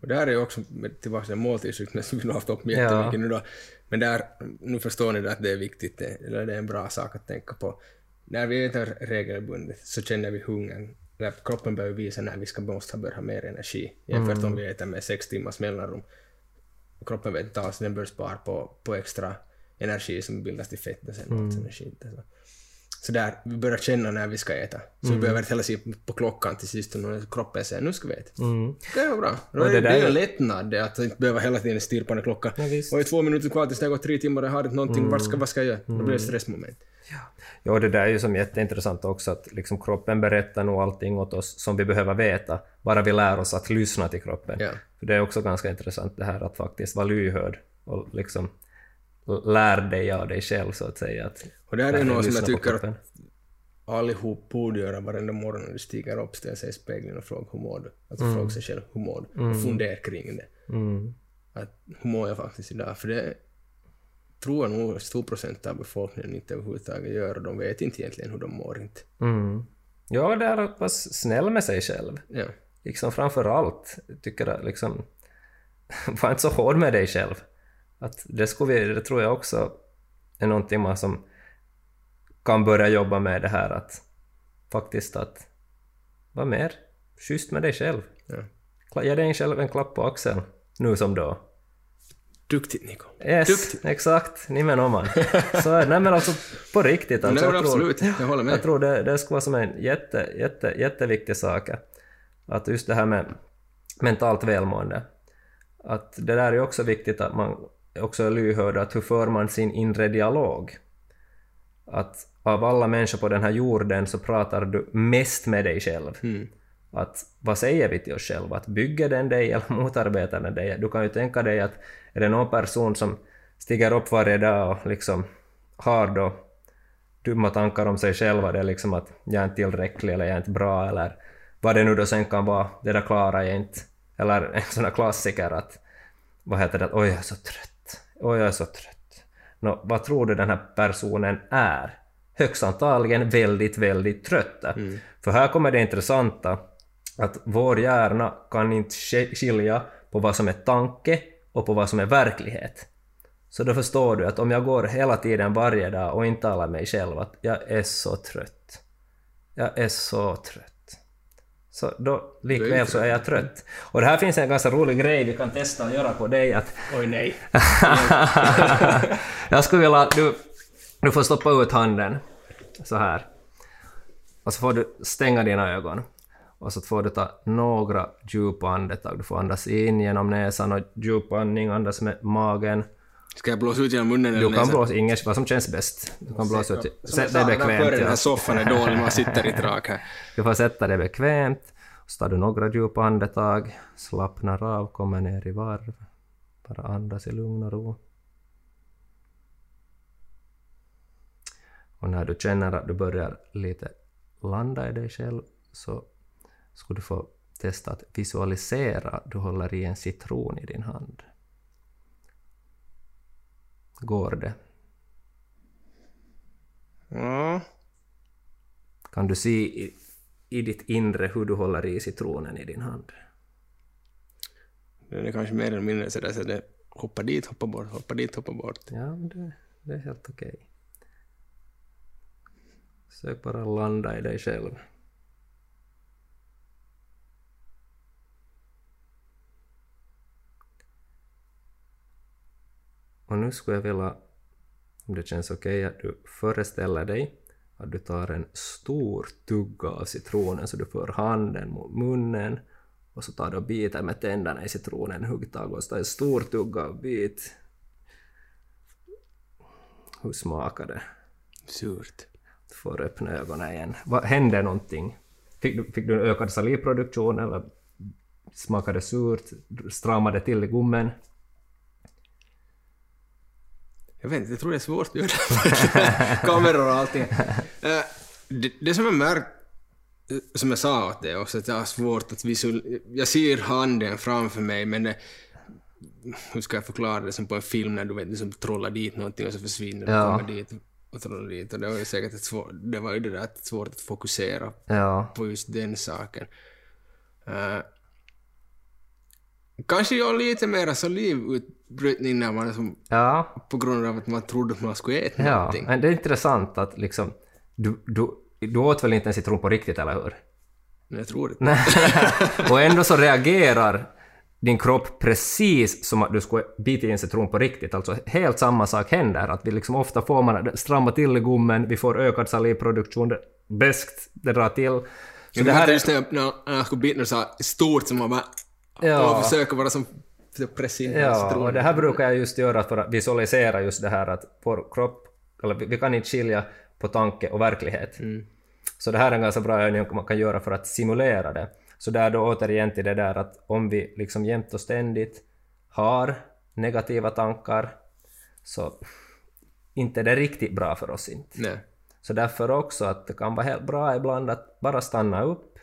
Och där är ju också tillbaka till måltidsrytmen som vi nu har haft upp jättemycket Ja. nu då. Men där, nu förstår ni att det är viktigt, eller det är en bra sak att tänka på. När vi äter regelbundet så känner vi hungern. När kroppen börjar visa när vi ska måste börja mer energi jämfört om vi äter med sex timmars mellanrum. Kroppen vet inte alls, den börjar spara på, på extra energi som bildas till fett och sen mm. energi. inte Så. sådär, vi börjar känna när vi ska äta. Så vi behöver inte hela tiden på klockan till sist och kroppen säger nu ska vi äta. Mm. Det var bra. Då är det det, där är är- en lättnad det, att inte behöva hela tiden stirra på den klockan. Ja, visst. och är två minuter kvar tills det har gått tre timmar och jag har inte någonting, vad, ska, vad ska jag göra? Då blir det stressmoment. Ja, det där är ju som jätteintressant också att liksom kroppen berättar nog allting åt oss som vi behöver veta, bara vi lär oss att lyssna till kroppen. Ja. För det är också ganska intressant det här att faktiskt vara lyhörd och liksom lär dig av dig själv så att säga. Att Och det här är något som jag tycker att allihop borde göra varenda morgon när du stiger upp, ställa sig i spegeln och fråga hur mår du? Alltså fråga sig själv hur mår du? Och fundera kring det. Mm. Att hur mår jag faktiskt idag? För det tror jag nog stor procent av befolkningen inte överhuvudtaget gör och de vet inte egentligen hur de mår inte. Mm. Ja, det är att vara snäll med sig själv. Ja. Liksom framför allt, tycker jag liksom, var inte så hård med dig själv. Att det, skulle vi, det tror jag också är någonting man som kan börja jobba med det här att faktiskt att vara mer schysst med dig själv. ja. Ge dig själv en klapp på axeln, nu som då. Duktigt Niko. Yes, Duktigt. exakt, nimenomaan. Så. Nej men alltså på riktigt Nej, alltså. men jag tror- absolut, jag håller med. jag tror det, det skulle vara som en jätte, jätte, jätteviktig sak. Att just det här med mentalt välmående. Att det där är ju också viktigt att man också lyhörd att hur för man sin inre dialog. Att av alla människor på den här jorden så pratar du mest med dig själv. Mm. Att vad säger vi till oss själva? Att bygger den dig eller motarbetar den dig? Du kan ju tänka dig att är det någon person som stiger upp varje dag och liksom har då dumma tankar om sig själva, det är liksom att jag är inte tillräcklig eller jag är inte bra eller vad det nu då sen kan vara, det där klarar jag inte. Eller en sån här klassiker att vad heter det, oj jag är så trött, oj jag är så trött. Nå, vad tror du den här personen är? Högst antagligen väldigt, väldigt trött. För här kommer det intressanta, att vår hjärna kan inte sk- skilja på vad som är tanke och på vad som är verklighet. Så då förstår du att om jag går hela tiden varje dag och intalar mig själv att jag är så trött. Jag är så trött. Så då likväl så är jag trött. Och det här finns en ganska rolig grej vi kan testa att göra på dig att Oj nej. jag skulle vilja... Du, du får stoppa ut handen så här. Och så får du stänga dina ögon. Och så får du ta några djupa andetag. Du får andas in genom näsan och djup andning, andas med magen. Ska jag blåsa ut genom munnen eller Du kan blåsa inget, vad som känns bäst. Du kan blåsa ut... Sätt dig bekvämt. Den här soffan är dålig, man sitter i trak här. Du får sätta dig bekvämt. Så tar du några djupa andetag, slappnar av, kommer ner i varv. Bara andas i lugn och ro. Och när du känner att du börjar lite landa i dig själv så ska du få testa att visualisera att du håller i en citron i din hand. Går det? Ja. Kan du se i, i ditt inre hur du håller i citronen i din hand? Den är kanske mer eller mindre sådär så det hoppar dit, hoppar bort, hoppar dit, hoppar bort. Ja, det, det är helt okej. Sök bara landa i dig själv. Och nu skulle jag vilja, om det känns okej, att du föreställer dig att du tar en stor tugga av citronen så du för handen mot munnen och så tar du och biter med tänderna i citronen, huggtag och så tar en stor tugga och bit. Hur smakar det? Surt. Du får öppna ögonen igen. Vad hände någonting? Fick du, fick du en ökad salivproduktion eller smakade surt? Stramade till i gommen? Jag vet inte, jag tror det är svårt att göra det. Kameror och allting. Eh, det, det som jag märkt, eh, som jag sa åt dig också, att jag har svårt att visualisera. Jag ser handen framför mig, men det, hur ska jag förklara det som på en film när du vet, liksom trollar dit någonting och så försvinner det Ja. och kommer dit och trollar dit. Och det var ju säkert ett svårt, det var ju det där att svårt att fokusera Ja. på just den saken. Eh, kanske jag lite mera salivutbrytning när man som, Ja. på grund av att man trodde att man skulle äta Ja. någonting. Men det är intressant att liksom... Du, du, du åt väl inte en citron på riktigt, eller hur? Men jag tror inte. Nej. och ändå så reagerar din kropp precis som att du skulle bita in citron på riktigt. Alltså helt samma sak händer. Att vi liksom ofta får man stramma till i gommen, vi får ökad salivproduktion, beskt, det drar till. Så Så det här är just när jag, när jag skulle bita så här stort som man bara... Ja. Och försöker vara som... försöker pressa in Ja, och det här brukar jag just göra för att visualisera just det här att vår kropp, eller vi- kan inte skilja på tanke och verklighet. Så det här är en ganska bra övning man kan göra för att simulera det. Så där då återigen till det där att om vi liksom jämt och ständigt har negativa tankar så inte är det riktigt bra för oss inte. Nej. Så därför också att det kan vara helt bra ibland att bara stanna upp.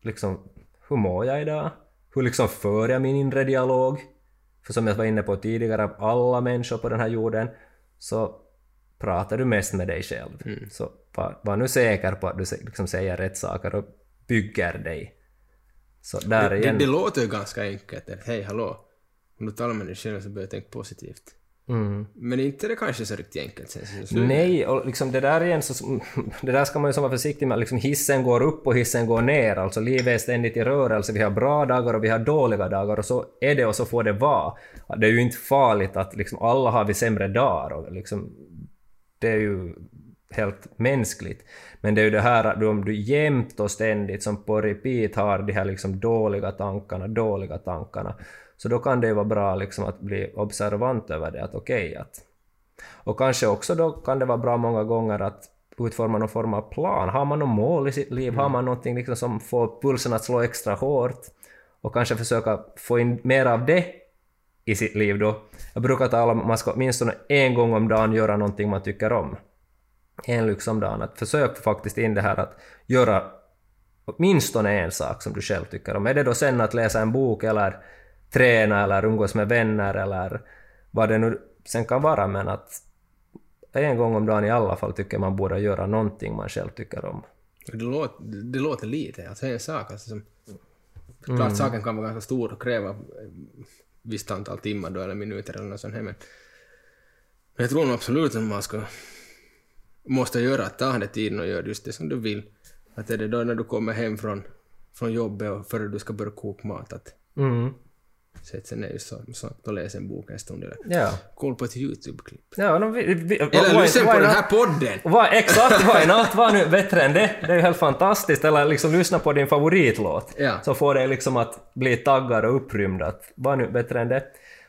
Liksom, hur mår jag idag? Hur liksom för jag min inre dialog? För som jag var inne på tidigare, av alla människor på den här jorden så pratar du mest med dig själv. Så var, var nu säker på att du liksom säger rätt saker och bygger dig. Så där Det, igen. det låter ju ganska enkelt. Hej, hallå. Om du talar med dig själv så börjar tänka positivt. Mm. Men inte är det kanske så riktigt enkelt sen. Nej, och liksom det där igen så, det där ska man ju vara försiktig med. Liksom hissen går upp och hissen går ner. Alltså livet är ständigt i rörelse. Vi har bra dagar och vi har dåliga dagar och så är det och så får det vara. Det är ju inte farligt att liksom alla har vi sämre dagar och liksom det är ju helt mänskligt. Men det är ju det här att om du jämt och ständigt som på repeat har de här liksom dåliga tankarna, dåliga tankarna, så då kan det ju vara bra liksom att bli observant över det, att okej att... Och kanske också då kan det vara bra många gånger att utforma någon form av plan. Har man något mål i sitt liv? Har man någonting liksom som får pulsen att slå extra hårt? Och kanske försöka få in mer av det i sitt liv då. Jag brukar tala om att man ska åtminstone en gång om dagen göra någonting man tycker om. En lyx om dagen. Att försök faktiskt in det här att göra åtminstone en sak som du själv tycker om. Är det då sen att läsa en bok eller träna eller umgås med vänner eller vad det nu sen kan vara men att en gång om dagen i alla fall tycker man borde göra någonting man själv tycker om. Det låter, det låter lite, alltså en sak. Alltså som, Mm. Klart saken kan vara ganska stor och kräva visst antal timmar då, eller minuter eller något sånt här, men, men jag tror nog absolut att man ska måste göra, ta den tiden och göra just det som du vill. Att är det då när du kommer hem från, från jobbet och före du ska börja koka mat, att Mm. Sätta sig ner så, så, och läsa en bok en stund eller Ja. kolla på ett YouTube-klipp. Ja, no, vi, vi, Eller lyssna på den här podden! Vad, exakt, why not? Vad nu bättre än det? Det är ju helt fantastiskt. Eller liksom lyssna på din favoritlåt. Ja. Så får det liksom att bli taggad och upprymd. Att, vad nu bättre än det?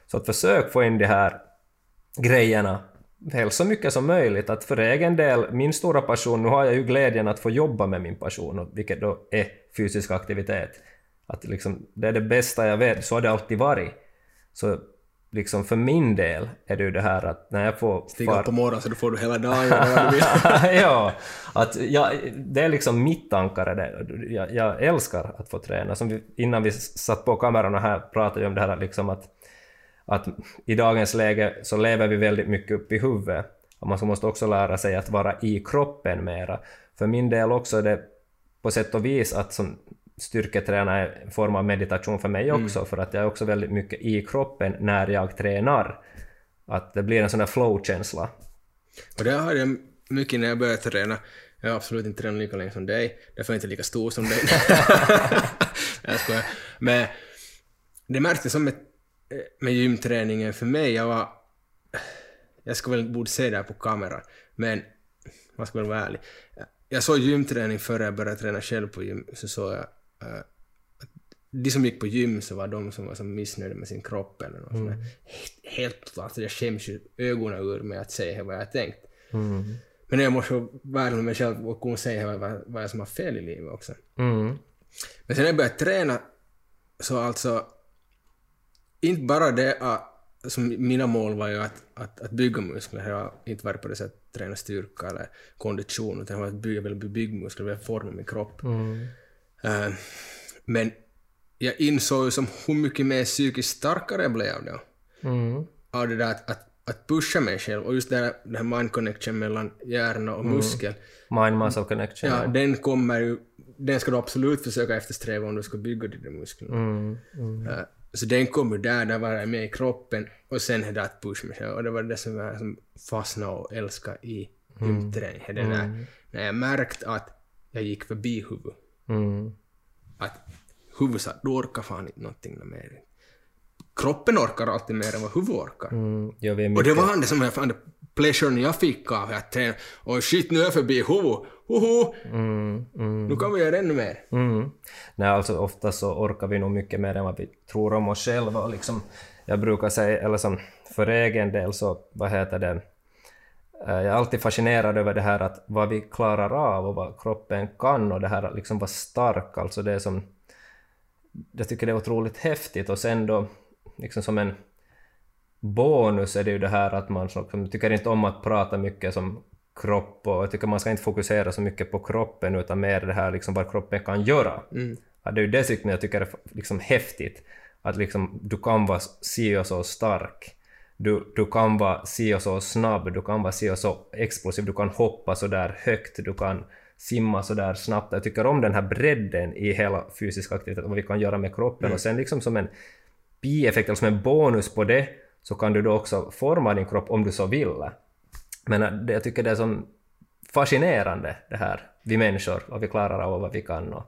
Så att försök få in de här grejerna helst så mycket som möjligt. Att för egen del, min stora passion, nu har jag ju glädjen att få jobba med min passion, och vilket då är fysisk aktivitet. Att liksom, det är det bästa jag vet, så har det alltid varit. Så liksom för min del är det ju det här att när jag får... Stiga far- upp på morgonen så du får du hela dagen göra vad du vill. ja, att jag, det är liksom mitt ankare. Det. Jag, jag älskar att få träna. Som vi, innan vi satt på kameran och här pratade vi om det här liksom att, att i dagens läge så lever vi väldigt mycket upp i huvudet. Och man måste också lära sig att vara i kroppen mera. För min del också är det på sätt och vis att som styrketräna är en form av meditation för mig också, för att jag är också väldigt mycket i kroppen när jag tränar. Att det blir en sån där flow-känsla. Och det har jag mycket när jag började träna. Jag har absolut inte tränat lika länge som dig, därför är jag inte lika stor som dig. jag skojar. Men det märktes som med, med gymträningen för mig, jag var... Jag ska väl borde se det här på kamera, men man ska väl vara ärlig. Jag såg gymträning före jag började träna själv på gym, så såg jag de som gick på gym så var de som var så missnöjda med sin kropp eller något där. Helt, totalt, jag skäms ju ögonen ur mig att säga vad jag tänkt. Mm. Men jag måste vara med mig själv och kunna säga vad, vad jag som har fel i livet också. Mm. Men sen när jag började träna så alltså, inte bara det att, som mina mål var ju att, att, att bygga muskler, jag har inte varit på det sättet att träna styrka eller kondition, utan jag har bygga, bli byggmuskler, jag forma min kropp. Mm. Eh, men jag insåg ju som hur mycket mer psykiskt starkare jag blev då. Mm. Av det där att, att, att pusha mig själv och just det här, det här mind connection mellan hjärna och muskel. Mind muscle connection. Ja, den kommer ju, den ska du absolut försöka eftersträva om du ska bygga dina muskler. Mm. Mm. Eh, Så den kommer där, där var jag med i kroppen och sen det att pusha mig själv. Och det var det som jag som fastnade och älskade i gymträning. Det där, när jag märkt att jag gick förbi huvudet. Mm. Att huvudet du orkar fan inte någonting mer. kroppen orkar alltid mer än vad huvudet orkar. Mm, ja, är Och det mycket... var det som jag fann pleasuren jag fick av att träna. Och shit, nu är jag förbi huvudet. Hoho! Mm, mm, Nu kan vi göra ännu mer. mm. Nej, alltså ofta så orkar vi nog mycket mer än vad vi tror om oss själva. Och liksom, jag brukar säga, eller som för egen del så, vad heter det, jag är alltid fascinerad över det här att vad vi klarar av och vad kroppen kan och det här att liksom vara stark, alltså det som... Jag tycker det är otroligt häftigt och sen då, liksom som en bonus är det ju det här att man liksom, tycker inte om att prata mycket som kropp och jag tycker man ska inte fokusera så mycket på kroppen utan mer det här liksom vad kroppen kan göra. Mm. Ja, det är ju dessutom jag tycker det är liksom häftigt att liksom du kan vara si och så stark. Du, du kan vara si och så snabb, du kan vara si och så explosiv, du kan hoppa så där högt, du kan simma så där snabbt. Jag tycker om den här bredden i hela fysisk aktivitet, vad vi kan göra med kroppen. Och sen liksom som en bieffekt, eller som en bonus på det, så kan du då också forma din kropp om du så vill. Men äh, det, jag tycker det är som fascinerande det här, vi människor, vad vi klarar av och vad vi kan. Och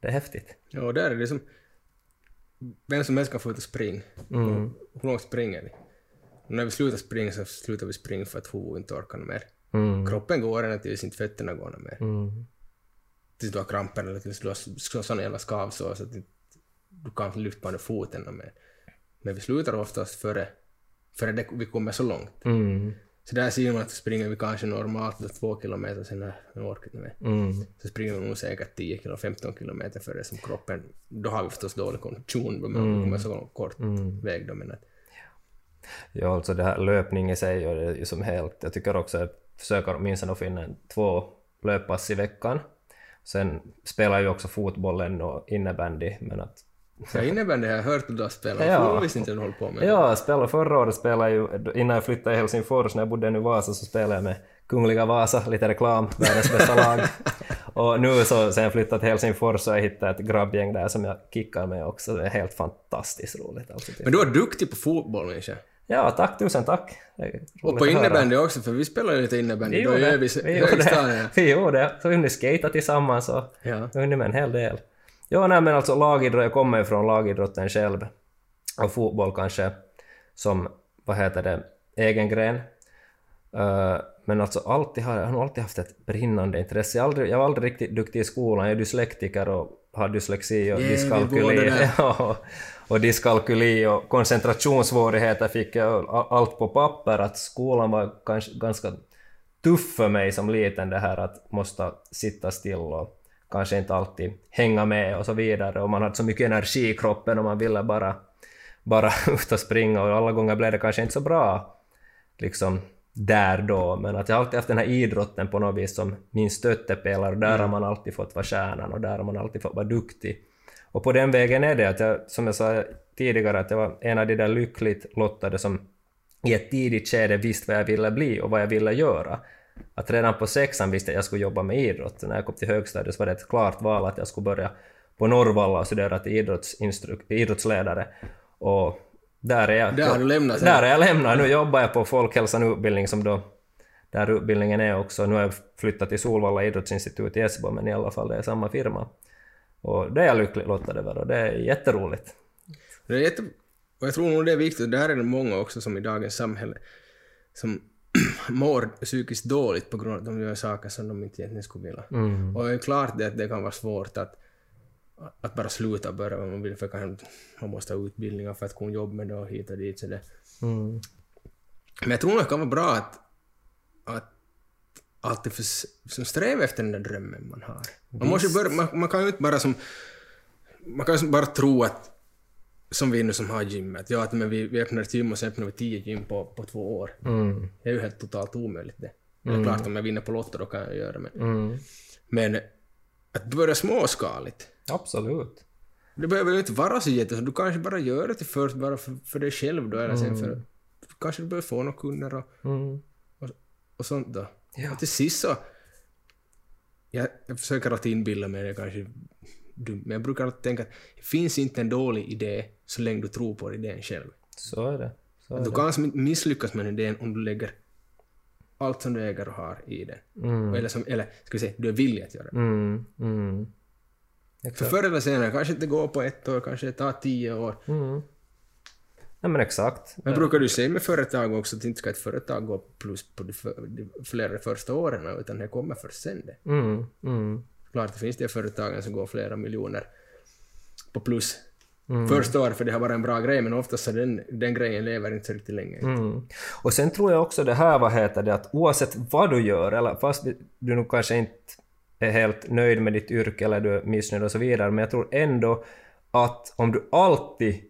det är häftigt. Ja, där är det som... Vem som helst kan få ut och springa. Mm. Hur långt springer vi? När vi slutar springa så slutar vi springa för att huvudet inte orkar mer. Mm. Kroppen går ända tills inte fötterna går mer. Mm. Tills du har krampen eller tills du har så- såna jävla skavsår så att du- kan inte lyfta på den foten mer. Men vi slutar oftast före, före det, vi kommer så långt. Mm. Så där ser man att springer vi kanske normalt två kilometer sen när vi orkar mer. Mm. Så springer vi nog säkert 10 kilo, 15 kilometer före som kroppen, då har vi förstås dålig kondition, men Mm. vi kommer så kort väg då. Men att, Ja, alltså det här löpning i sig och det är ju som helt... Jag tycker också att jag försöker åtminstone finna två löppass i veckan. Sen spelar jag ju också fotbollen och innebandy, men att... jag innebandy har jag hört att du har spelat, Ja. ja. visste inte att du håller på med. Ja, jag spelade förra året spelade jag ju, innan jag flyttade i Helsingfors, när jag bodde ännu i Vasa, så spelade jag med Kungliga Vasa, lite reklam, världens bästa lag. Och nu så, sen jag flyttade till Helsingfors så har jag hittat ett grabbgäng där som jag kickar med också. Det är helt fantastiskt roligt. Alltså. Men du är duktig på fotboll, Mischa. Ja, tack tusen tack. Och på innebandy också, för vi spelar ju lite innebandy. Vi gjorde vi Vi gjorde. Vi gjorde. Så hunnit skata tillsammans och Ja. hunnit med en hel del. Ja, nej men alltså lagidrott, jag kommer ifrån lagidrotten själv. Och fotboll kanske som, vad heter det, egen gren. Eh, men alltså alltid har, jag har alltid haft ett brinnande intresse. Jag, aldrig, jag var aldrig riktigt duktig i skolan. Jag är dyslektiker och har dyslexi och Yeah, dyskalkyli. och dyskalkyli och koncentrationssvårigheter fick jag allt på papper. Att skolan var kanske ganska tuff för mig som liten det här att måste sitta still och kanske inte alltid hänga med och så vidare. Och man hade så mycket energi i kroppen och man ville bara, bara ut och springa och alla gånger blev det kanske inte så bra liksom där då, men att jag alltid haft den här idrotten på något vis som min stöttepelare och där har man alltid fått vara stjärnan och där har man alltid fått vara duktig. Och på den vägen är det att jag, som jag sa tidigare, att jag var en av de där lyckligt lottade som i ett tidigt skede visste vad jag ville bli och vad jag ville göra. Att redan på sexan visste jag att jag skulle jobba med idrott. När jag kom till högstadiet så var det ett klart val att jag skulle börja på Norrvalla och studera till idrottsledare. Och där är jag. Där har du lämnat Där är jag lämnat. Nu jobbar jag på folkhälsan utbildning som då där utbildningen är också. Nu har jag flyttat till Solvalla idrottsinstitut i Esbo men i alla fall det är samma firma. Och det är jag lycklig lottad över och det är jätteroligt. Det är jätte... Och jag tror nog det är viktigt, där är det många också som i dagens samhälle som mår psykiskt dåligt på grund av att de gör saker som de inte egentligen skulle vilja. Mm. Och det är klart det att det kan vara svårt att, att bara sluta börja vad man vill, för kan, man måste ha utbildningar för att kunna jobba med det och hit och dit. Så det. Mm. Men jag tror nog det kan vara bra att alltid för, som sträva efter den där drömmen man har. Man, måste börja, man, man kan ju inte bara som... Man kan ju bara tro att som vi nu som har gymmet, ja att men vi, vi öppnar ett gym och sen öppnar vi tio gym på, på två år. Mm. Det är ju helt totalt omöjligt det. Det är klart om jag vinner på Lotto då kan jag göra det men, Mm. men att börja småskaligt. Absolut. Det behöver ju inte vara så jätte, du kanske bara gör det till först bara för, för dig själv då eller sen för kanske du behöver få några kunder och, Mm. och sånt då. Ja. Och till sist så... Jag, jag försöker alltid inbilla mig det kanske dumt, men jag brukar alltid tänka att det finns inte en dålig idé så länge du tror på idén själv. Så är det. Så är Du det. kan som inte misslyckas med idén om du lägger allt som du äger och har i den. Mm. Eller, som, eller ska vi säga, du är villig att göra det. Mm. Mm. För förr eller senare, kanske inte går på ett år, kanske det tar tio år. Nej men exakt. Men brukar du säga med företag också att inte ska ett företag gå plus på de, för, de flera första åren utan det kommer först sen det. Mm, mm, Klart det finns det företagen som går flera miljoner på plus Mm. första året för det har varit en bra grej men oftast så den, den grejen lever inte så riktigt länge. mm. Och sen tror jag också det här, vad heter det, att oavsett vad du gör, eller fast du nu kanske inte är helt nöjd med ditt yrke eller du är missnöjd och så vidare, men jag tror ändå att om du alltid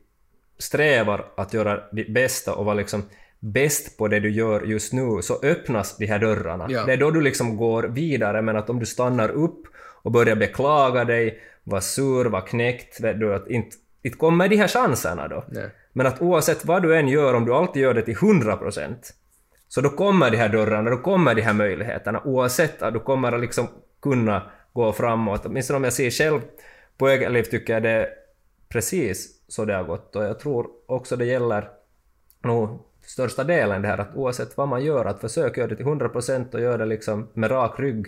strävar att göra ditt bästa och vara liksom bäst på det du gör just nu så öppnas de här dörrarna. Ja. Det är då du liksom går vidare men att om du stannar upp och börjar beklaga dig, vara sur, vara knäckt, du, att inte, inte kommer de här chanserna då. Nej. Men att oavsett vad du än gör, om du alltid gör det till 100% så då kommer de här dörrarna, då kommer de här möjligheterna oavsett att du kommer att liksom kunna gå framåt. Åtminstone om jag ser själv på eget liv tycker jag det är precis så det har gått och jag tror också det gäller nog största delen det här att oavsett vad man gör, att försöka göra det till 100% och göra det liksom med rak rygg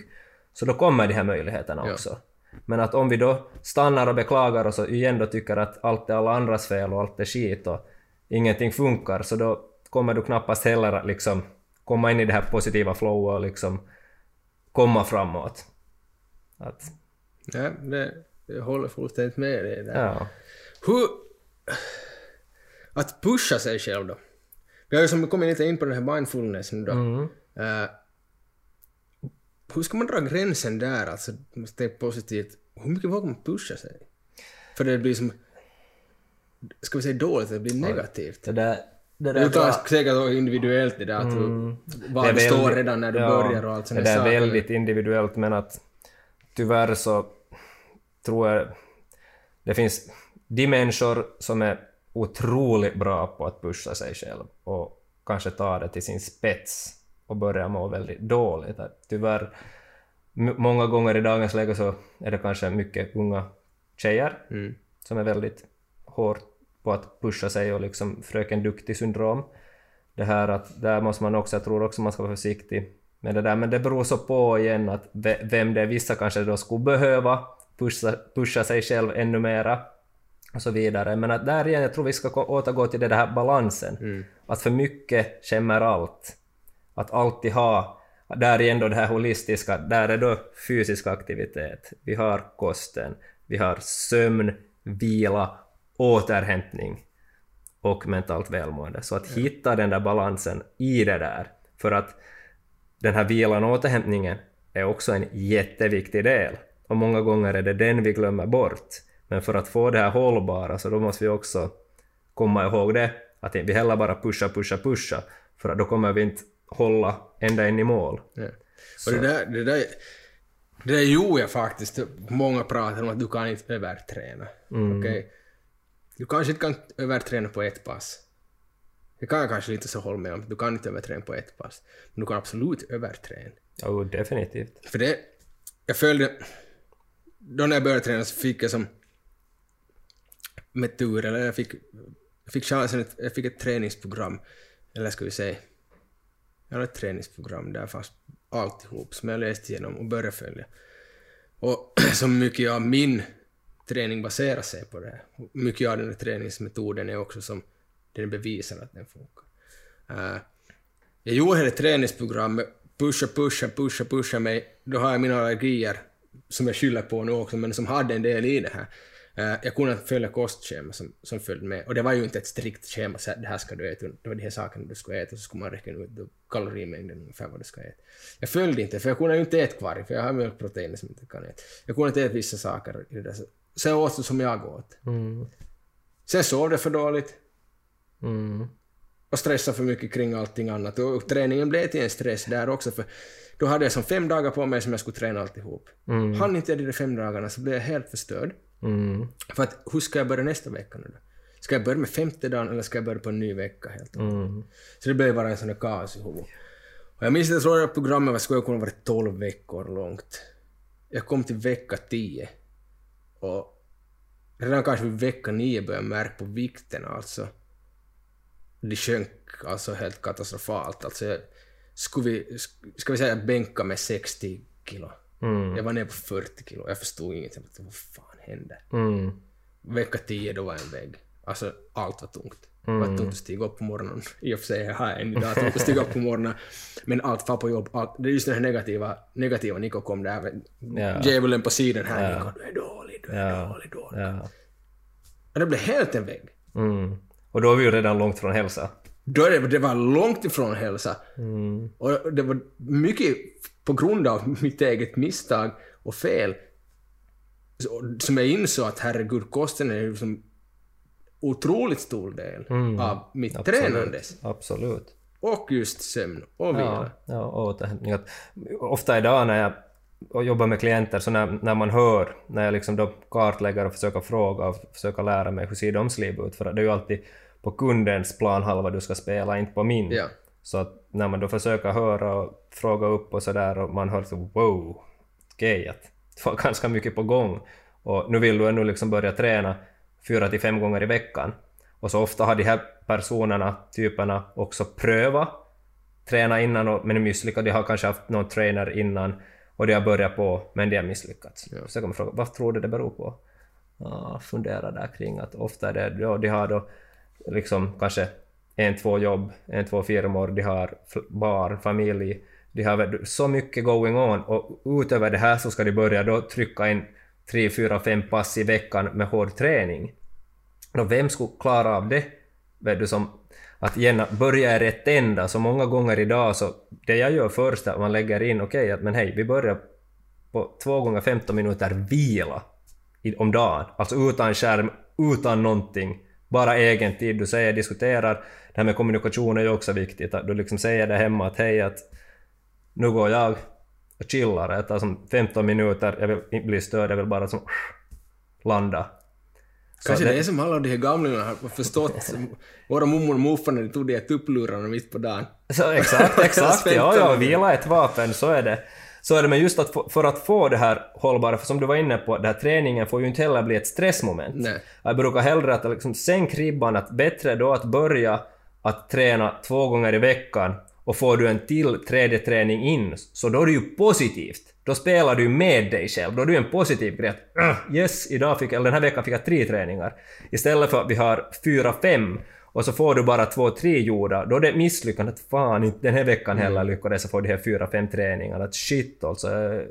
så då kommer de här möjligheterna Ja. också. Men att om vi då stannar och beklagar oss och igen då tycker att allt är alla andras fel och allt är skit och ingenting funkar så då kommer du knappast heller att liksom komma in i det här positiva flowet och liksom komma framåt. Att, Ja, det, jag håller fullständigt med dig där. ja. Hur... Att pusha sig själv då. Vi har ju som kommit lite in på den här mindfulness nu då. Mm. Eh, hur ska man dra gränsen där, alltså, måste tänka positivt. Hur mycket vågar man pusha sig? För det blir som... Ska vi säga dåligt, det blir negativt. Det där, det Det är ju säkert då individuellt det där att du, var Det du är står redan när du ja, börjar och allt sånt Det där där är väldigt individuellt men att tyvärr så tror jag det finns de människor som är otroligt bra på att pusha sig själv och kanske ta det till sin spets och börja må väldigt dåligt. Att Tyvärr, många gånger i dagens läge så är det kanske mycket unga tjejer Mm. som är väldigt hårt på att pusha sig och liksom fröken duktig-syndrom. Det här att där måste man också, jag tror också man ska vara försiktig med det där, men det beror så på igen att ve- vem det är. Vissa kanske då skulle behöva pusha, pusha sig själv ännu mera och så vidare. Men att där igen, jag tror vi ska återgå till det där balansen. Att för mycket skämmer allt. Att alltid ha, där igen då det här holistiska, där är då fysisk aktivitet. Vi har kosten, vi har sömn, vila, återhämtning och mentalt välmående. Så att hitta den där balansen i det där. För att den här vilan och återhämtningen är också en jätteviktig del. Och många gånger är det den vi glömmer bort. Men för att få det här hållbara så då måste vi också komma ihåg det. Att vi heller bara pusha, pusha, pusha. För att då kommer vi inte hålla ända in i mål. Ja. Och det där, det där, det där gjorde jag faktiskt. Många pratar om att du kan inte överträna. Okej? Du kanske inte kan överträna på ett pass. Det kan jag kanske inte så hålla med om. Du kan inte överträna på ett pass. Men du kan absolut överträna. Jo, definitivt. För det, jag följde, då när jag började träna så fick jag som med tur, eller jag fick, jag fick chansen, att, jag fick ett träningsprogram, eller ska vi säga, jag hade ett träningsprogram där fanns alltihop som jag läste igenom och började följa. Och så mycket av min träning baserar sig på det här. Mycket av den här träningsmetoden är också som den bevisar att den funkar. Eh, jag gjorde hela träningsprogrammet, pusha, pusha, pusha, pusha mig. Då har jag mina allergier som jag skyller på nu också, men som hade en del i det här. Eh, jag kunde följa kostschema som, som följde med. Och det var ju inte ett strikt schema, så här, det här ska du äta. Det var de här sakerna du skulle äta, så skulle man räkna ut kalorimängden ungefär vad du ska äta. Jag följde inte, för jag kunde ju inte äta kvar, för jag har mjölkproteiner som jag inte kan äta. Jag kunde inte äta vissa saker i det där. Så- jag åt som jag åt. Mm. Sen sov jag för dåligt Mm. och stressade för mycket kring allting annat. Och träningen blev till en stress där också, för då hade jag som fem dagar på mig som jag skulle träna alltihop. Mm. Hann inte jag de där fem dagarna så blev jag helt förstörd. Mm. För att hur ska jag börja nästa vecka nu då? Ska jag börja med femte dagen eller ska jag börja på en ny vecka helt? Mm. Så det blev bara en sån där kaos i huvudet. Och jag minns att jag tror att programmet var skulle kunna vara 12 veckor långt. Jag kom till vecka 10. Och redan kanske vid vecka 9 började jag märka på vikten alltså. Det sjönk alltså helt katastrofalt. Alltså jag, skulle vi, ska vi säga bänka med 60 kilo. Mm. Jag var nere på 40 kilo. Jag förstod. Jag tänkte, vad fan hände? Mm. Vecka 10 då var en vägg. Alltså allt var tungt. Mm. Att inte stiga upp på morgonen. I och för sig har jag än idag att inte stiga upp på morgonen. Men allt far på jobb. Allt, det är just den här negativa, negativa Niko kom där. Ja. Djävulen på sidan här. Ja. Niko, du är dålig, du är Ja. dålig, dålig. Ja. Och det blev helt en vägg. Mm. Och då är vi ju redan långt från hälsa. Då är det, det var långt ifrån hälsa. Mm. Och det var mycket på grund av mitt eget misstag och fel som jag insåg att herregud, kosten är ju som otroligt stor del av mitt tränande. Absolut. Och just sömn och vila. Ja, ja, återhämtning. Ofta idag när jag och jobbar med klienter, så när, när man hör, när jag liksom då kartlägger och försöker fråga och försöker lära mig hur ser deras liv ut, för det är ju alltid på kundens planhalva du ska spela, inte på min. Ja. Så att när man då försöker höra och fråga upp och sådär och man hör så wow, okej, att det var ganska mycket på gång. Och nu vill du ännu liksom börja träna fyra till fem gånger i veckan. Och så ofta har de här personerna, typerna, också prövat träna innan och, men misslyckats. De har kanske haft någon trainer innan och de har börjat på men de har misslyckats. Ja. Så kan man fråga vad tror du det beror på? Ja, fundera där kring att ofta är det, ja, de har då liksom kanske en, två jobb, en, två firmor, de har barn, familj, de har så mycket going on och utöver det här så ska de börja då trycka in tre, fyra, fem pass i veckan med hård träning. Och vem skulle klara av det? Vet du, som att gärna börja i rätt ända, så många gånger idag så det jag gör först är att man lägger in, okej, att men hej, vi börjar på 2 gånger 15 minuter vila i, om dagen, alltså utan skärm, utan någonting, bara egen tid. Du säger, diskuterar, det här med kommunikation är ju också viktigt, att du liksom säger det hemma att hej, att nu går jag och chillar, jag tar som 15 minuter, jag vill inte bli störd, jag vill bara som landa. Så Kanske det- det är som alla de här gamlingarna har förstått. Våra mormor och morfar när de tog de här tupplurarna mitt på dagen. Så, exakt, exakt. Ja, ja, vila ett vapen, så är det. Så är det, men just att få, för att få det här hållbara, för som du var inne på, den här träningen får ju inte heller bli ett stressmoment. Nej. Jag brukar hellre att liksom sänk ribban, att bättre då att börja att träna två gånger i veckan och får du en till tredje träning in, så då är det ju positivt. Då spelar du med dig själv, då är ju en positiv grej att "Ugh, yes, idag fick, eller den här veckan fick jag tre träningar. Istället för att vi har fyra, fem och så får du bara två, tre gjorda, då är det ett misslyckande att fan inte den här veckan heller lyckades jag få de här fyra, fem träningarna. Att shit alltså, eh,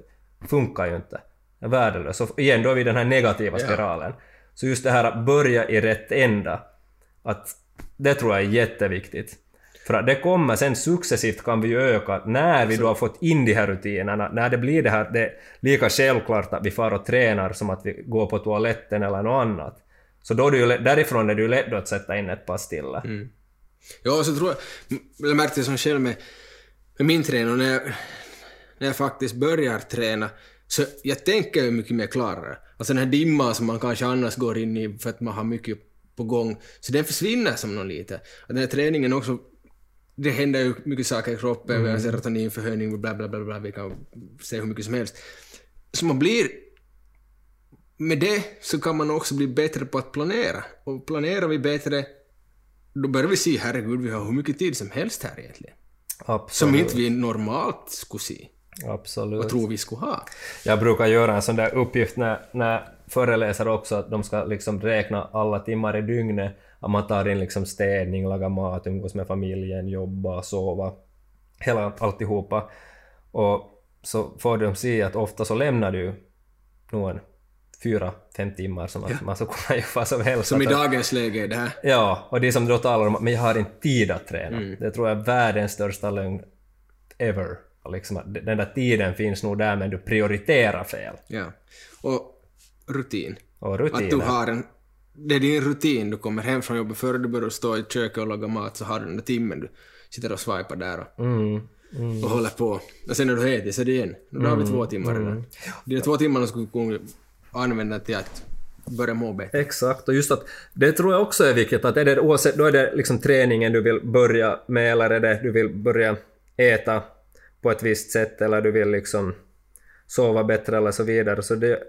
funkar ju inte. Är värdelöst. Så igen, då är vi i den här negativa spiralen. Så just det här att börja i rätt ända, att det tror jag är jätteviktigt. För att det kommer sen successivt kan vi ju öka när vi då har fått in de här rutinerna, när det blir det här, det är lika självklart att vi far och tränar som att vi går på toaletten eller något annat. Så då är det ju, därifrån är det ju lätt då att sätta in ett pass till. Mm. Ja, och så tror jag, jag märkte det som själv med, med min träning, när jag, när jag faktiskt börjar träna, så jag tänker ju mycket mer klarare. Alltså den här dimman som man kanske annars går in i för att man har mycket på gång, så den försvinner som någon lite. Den här träningen också, det händer ju mycket saker i kroppen, vi har serotoninförhöjning, bla bla bla bla, vi kan säga hur mycket som helst. Så man blir med det så kan man också bli bättre på att planera. Och planerar vi bättre, då börjar vi se, herregud, vi har hur mycket tid som helst här egentligen. Som Absolut. inte vi normalt skulle se Absolut. och tror vi skulle ha. Jag brukar göra en sån där uppgift när, när föreläsare också, att de ska liksom räkna alla timmar i dygnet. Att man tar in liksom städning, laga mat, umgås med familjen, jobba, sova. Hela alltihopa. Och så får de se att ofta så lämnar du nog en fyra, fem timmar som att man ska kunna göra vad som helst. Som i Att- dagens läge är det här. Ja, och det som då talar om att men jag har inte tid att träna. Mm. Det tror jag är världens största lögn ever. Liksom att den där tiden finns nog där men du prioriterar fel. Ja. Och rutin. Och Att rutiner. du har en... Det är din rutin, du kommer hem från jobbet, före du börjar stå i köket och laga mat så har du den där timmen du sitter och swipar där och, Mm, mm. och håller på. Och sen när du äter så är det igen. Då har vi två timmar redan. De där två timmarna skulle du kunna använda till att börja må bättre. Exakt, och just att det tror jag också är viktigt att är det oavsett, då är det liksom träningen du vill börja med eller är det du vill börja äta på ett visst sätt eller du vill liksom sova bättre eller så vidare. Så det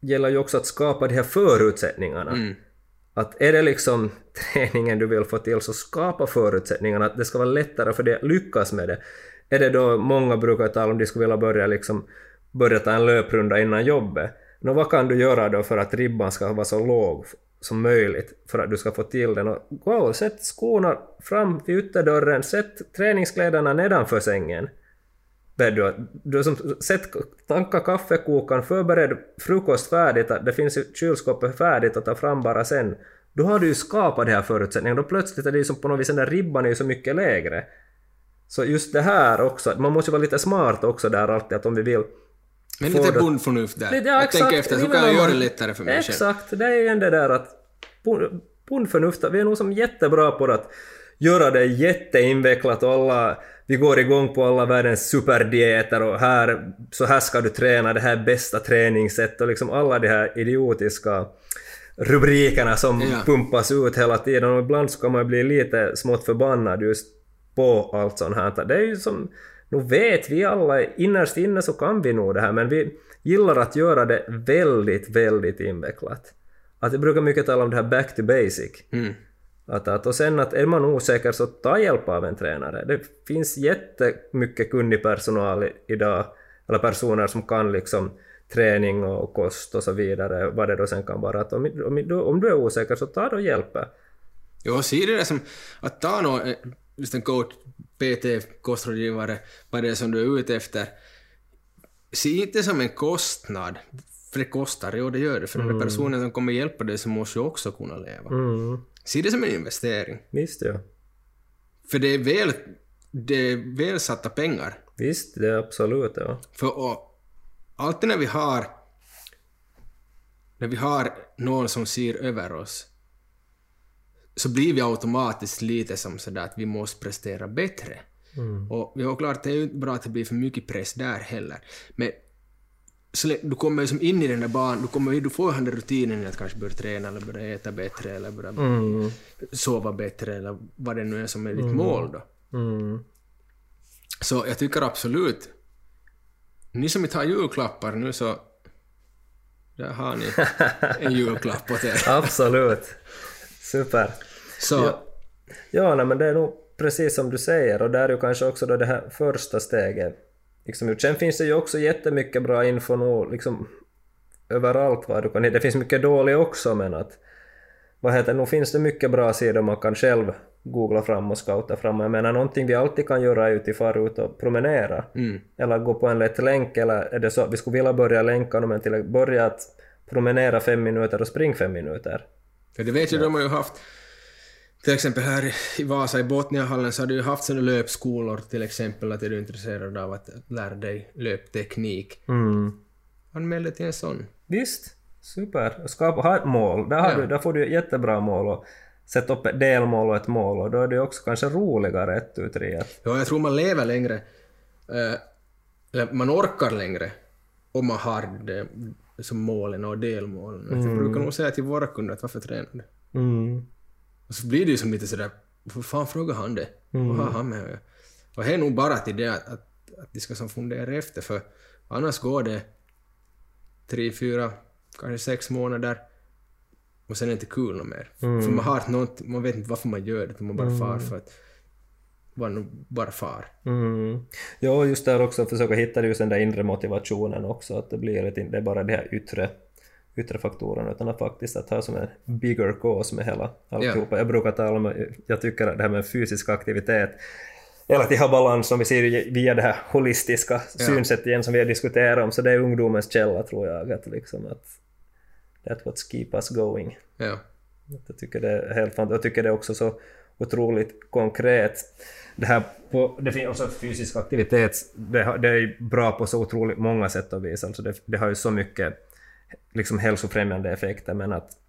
gäller ju också att skapa de här förutsättningarna. Mm. Att är det liksom träningen du vill få till så skapa förutsättningarna att det ska vara lättare för dig att lyckas med det. Är det då många brukar tala om de skulle vilja börja liksom börja ta en löprunda innan jobbet. Nå vad kan du göra då för att ribban ska vara så låg som möjligt för att du ska få till den. Och gå sätt skorna fram vid ytterdörren, sätt träningskläderna nedanför sängen. Du, du som, sätt, tanka kaffekokaren, förbered frukost färdigt, att det finns i kylskåpet färdigt att ta fram bara sen. Då har du ju skapat de här förutsättningarna, då plötsligt är det ju som på något vis den där ribban är ju så mycket lägre. Så just det här också, man måste ju vara lite smart också där alltid, att om vi vill Men lite bondförnuft där. Lite- ja, jag tänker efter, hur kan jag göra det lättare för mig själv? Exakt, det är ju det där att bon- bondförnuft, vi är nog som jättebra på att göra det jätteinvecklat och alla, vi går igång på alla världens superdieter och här, så här ska du träna, det här är bästa träningssätt och liksom alla de här idiotiska rubrikerna som Ja. pumpas ut hela tiden och ibland så kan man bli lite smått förbannad just på allt sånt här. Det är ju som, nu vet vi alla, innerst inne så kan vi nog det här men vi gillar att göra det väldigt, väldigt invecklat. Att jag brukar mycket tala om det här back to basic. Mm. Att, att, och sen att är man osäker så ta hjälp av en tränare. Det finns jättemycket kunnig personal idag, eller personer som kan liksom träning och kost och så vidare, vad det då sen kan vara. Att om, om, du- om du är osäker så ta då hjälp. Jo, se det där som att ta nå, eh, just en coach, PT, kostrådgivare, vad det är som du är ute efter. Se inte som en kostnad, för det kostar, jo det gör det, för den där personen som kommer hjälpa dig så måste ju också kunna leva. Mm, Se det som en investering. visst ja. För det är väl, det är väl satta pengar. Visst, det är absolut ja. För och, alltid när vi har när vi har någon som ser över oss så blir vi automatiskt lite som sådär att vi måste prestera bättre. Och ja, klart, det är ju inte bra att det blir för mycket press där heller. Men du kommer ju som in i den där banan, du, kommer, du får den där rutinen att kanske börja träna eller börja äta bättre eller börja Mm, sova bättre eller vad det nu är som är ditt mål då. mm. Så jag tycker absolut, ni som inte har julklappar nu så där har ni en julklapp åt er. Absolut. Super. Så, Ja. Ja, nej, men det är nog precis som du säger och där är ju kanske också då det här första steget. Liksom, ut. sen finns det ju också jättemycket bra info nu, liksom överallt vad du kan Det finns mycket dålig också men att vad heter nu finns det mycket bra sidor man kan själv googla fram och scouta fram. Jag menar någonting vi alltid kan göra är att fara ut och promenera. mm, Eller gå på en lätt länk eller är det så att vi skulle vilja börja länka men till att börja att promenera fem minuter och spring fem minuter. för det vet ju de har ju haft till exempel här i Vasa i Botniahallen så har du ju haft sådana löpskolor till exempel att är du intresserad av att lära dig löpteknik. Mm. Anmäl dig till en sån. Visst, super. Skapa, ha ett mål. Där, har Ja. du, där får du jättebra mål och sätta upp ett delmål och ett mål och då är det också kanske roligare ett ut Ja, jag tror man lever längre, eh, eller man orkar längre om man har det som målen och delmålen. Jag brukar nog säga till våra kunder att varför tränar du? Mm. Och så blir det ju som lite sådär, varför fan frågar han det? Vad har han med att? Och det är nog bara till det att, att, att de ska som fundera efter, för annars går det tre, fyra, kanske sex månader och sen är det inte kul något mer. För man har något, man vet inte varför man gör det, man bara far för att man bara far. Mm. Ja, just där också försöka hitta just den där inre motivationen också, att det blir lite, det är bara det här yttre, yttre faktorerna, utan att faktiskt att ha som en bigger cause med hela alltihopa. Jag brukar tala om, jag tycker att det här med fysisk aktivitet, eller att ha balans som vi ser via det här holistiska synsättet igen som vi har diskuterat om, så det är ungdomens källa tror jag, att liksom att that's what keep us going. Ja. Jag tycker det är helt fantastiskt. Jag tycker det är också så otroligt konkret. Det här på, det finns också fysisk aktivitet, det, har- det är bra på så otroligt många sätt och vis. Alltså det, det har ju så mycket liksom hälsofrämjande effekter men att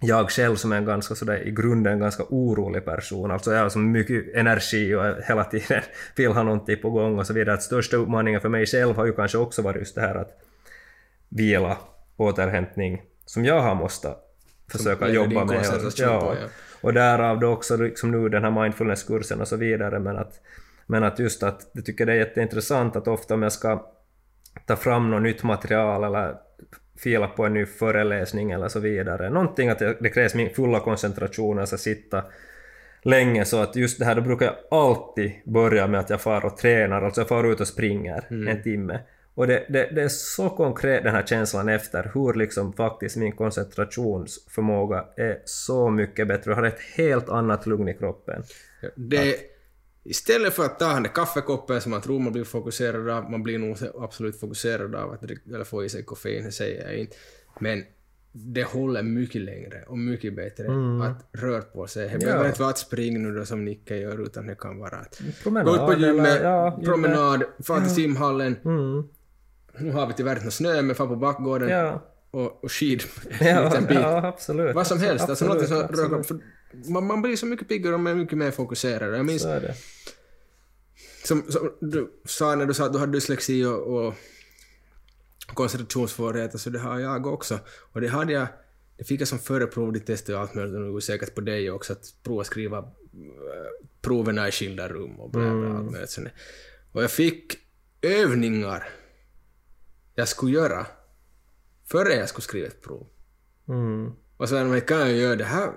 jag själv som är en ganska sådär i grunden ganska orolig person, alltså jag har så mycket energi och hela tiden vill ha någonting på gång och så vidare. Att största utmaningen för mig själv har ju kanske också varit just det här att vila, återhämtning, som jag har måste försöka jobba med. koncentration ja. på, ja. Och därav då också liksom nu den här mindfulness-kursen och så vidare men att, men att just att jag tycker det är jätteintressant att ofta om jag ska ta fram något nytt material eller fila på en ny föreläsning eller så vidare. Någonting att det krävs min fulla koncentration, ska sitta länge så att just det här, då brukar jag alltid börja med att jag far och tränar, alltså jag far ut och springer en timme. Och det, det, det är så konkret den här känslan efter hur liksom faktiskt min koncentrationsförmåga är så mycket bättre. Jag har ett helt annat lugn i kroppen. Det, istället för att ta den där kaffekoppen som man tror man blir fokuserad av, man blir nog absolut fokuserad av att dricka, eller få i sig koffein, det säger jag inte. Men det håller mycket längre och mycket bättre att röra på sig. Det behöver inte vara att springa nu då som Nicke gör, utan det kan vara att Promenad gå ut på gymmet, eller- ja, promenad, fara till simhallen. Mm. Nu har vi tyvärr inte snö, men fara på bakgården Ja, och, och skid en ja, liten bit. ja. Vad som helst, alltså absolut, som absolut. Man, man blir så mycket piggare och mycket mer fokuserad. Jag minns Så är det. som, som du sa när du sa att du hade dyslexi och, och koncentrationssvårigheter, så det har jag också. Och det hade jag, det fick jag som förprov i testet och allt möjligt, och det säkert på dig också, att prova skriva eh, proverna i skilda rum och bla bla, allt möjligt. Och jag fick övningar jag skulle göra före jag skulle skriva ett prov. Mm. Och sen men kan jag göra det här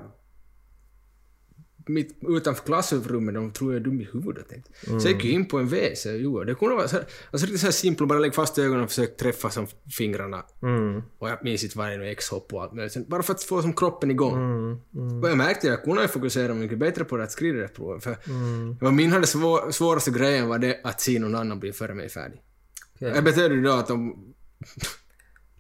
mitt, utanför klassrummet, de tror jag är dum i huvudet. Tänkte. Så jag gick in på en WC och gjorde det. kunde vara så här, alltså riktigt så här simpelt, bara lägga fast ögonen och försöka träffa som fingrarna. Mm. Och jag minns inte är, X-hopp och allt möjligt. Bara för att få som kroppen igång. Mm. Och jag märkte att jag kunde fokusera mycket bättre på det att skriva det provet. För Mm. vad min hade svår, svåraste grejen var det att se någon annan bli före mig färdig. Okej. Det betydde ju då att de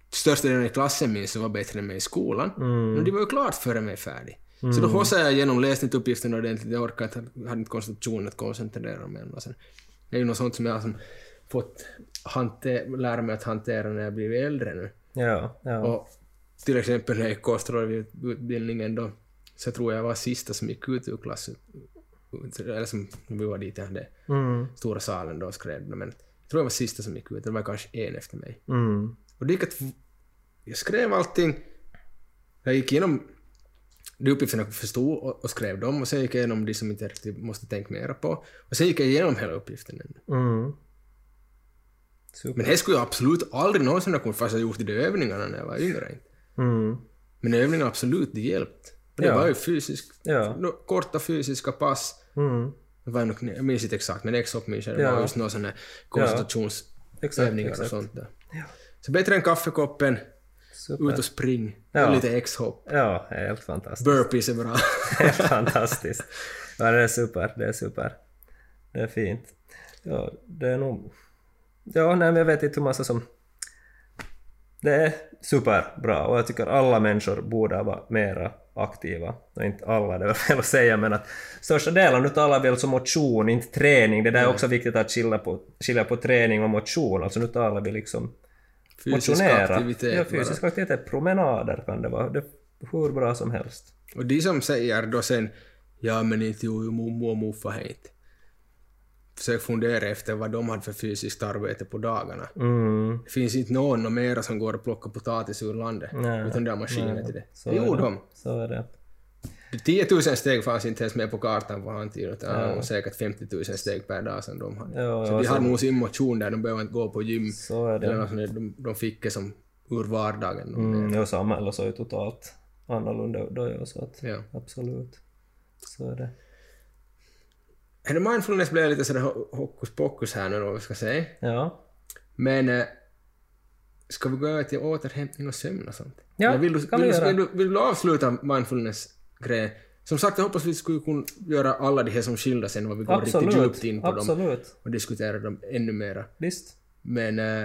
största delen i klassen minns var bättre än mig i skolan. Mm. Men de var ju klart före mig färdig. Så då hossade jag igenom, läste inte uppgiften ordentligt, jag orkade inte, hade inte koncentrationen att koncentrera mig. Och sen, det är ju något sånt som jag har fått hante, lära mig att hantera när jag blivit äldre nu. Ja, ja. Och till exempel när jag gick kostrådutbildningen då, så tror jag jag var sista som gick ut ur klassen. Eller som, vi var dit i den Mm. stora salen då och skrev men jag tror jag var sista som gick ut, det var kanske en efter mig. Mm. Och det gick att... Jag skrev allting. Jag gick igenom de uppgifterna förstod och, och skrev dem och sen gick jag igenom de som inte riktigt måste tänka mera på. Och sen gick jag igenom hela uppgiften. Mm. Super. Men det skulle jag absolut aldrig någonsin ha kunnat fast jag gjort de övningarna när jag var yngre. Mm. Men övningarna absolut, det hjälpt. Det Ja. var ju fysiskt, Ja. korta fysiska pass. Mm. Det var nog, jag minns inte exakt, men. Det Ja. var just några sådana här koncentrationsövningar Exakt, och sånt där. Ja. Så bättre än kaffekoppen, Super. ut och spring. Ja. Och lite X-hopp. Ja, helt fantastiskt. Burpees är bra. Helt fantastiskt. Ja, det är super, det är super. Det är fint. Ja, det är nog... Ja, nej, men jag vet inte hur man ska som... Det är superbra och jag tycker alla människor borde vara mera aktiva. Och inte alla, det väl fel att säga, men att största delen, nu talar vi alltså motion, inte träning. Det där är också viktigt att skilja på, skilja på träning och motion. Alltså nu talar vi liksom Fysisk motionera. aktivitet. Ja, fysisk aktivitet. Promenader kan det vara. Det är hur bra som helst. Och de som säger då sen ja men inte jo, mormor och morfar har inte. Försök fundera efter vad de hade för fysiskt arbete på dagarna. Mm. Det finns inte någon och mera som går och plockar potatis ur landet. Nej, utan det är maskiner nej, till det. så Det är gjorde de. Så är det. 10 000 steg fanns inte ens med på kartan på han tiden, utan det var säkert 50 000 steg per dag som de hade. Ja, så ja, de hade nog sin motion där, de behöver inte gå på gym. Så är Eller det. något där. de, de fick det som ur vardagen. Mm, ja, samhället så är ju totalt annorlunda då ja, så att Ja. absolut. Så är det. Här mindfulness blev lite sådär ho- hokus pokus här nu då, vi ska säga. Ja. Men eh, ska vi gå över till återhämtning och sömn och sånt? Ja, Eller vill, du, kan vi vill, du, göra. vill, du, vill du avsluta mindfulness-grejen? Som sagt, jag hoppas vi skulle kunna göra alla de här som skilda sen vad vi går riktigt Absolut. djupt in på dem Absolut. och diskutera dem ännu mera. Visst. Men eh,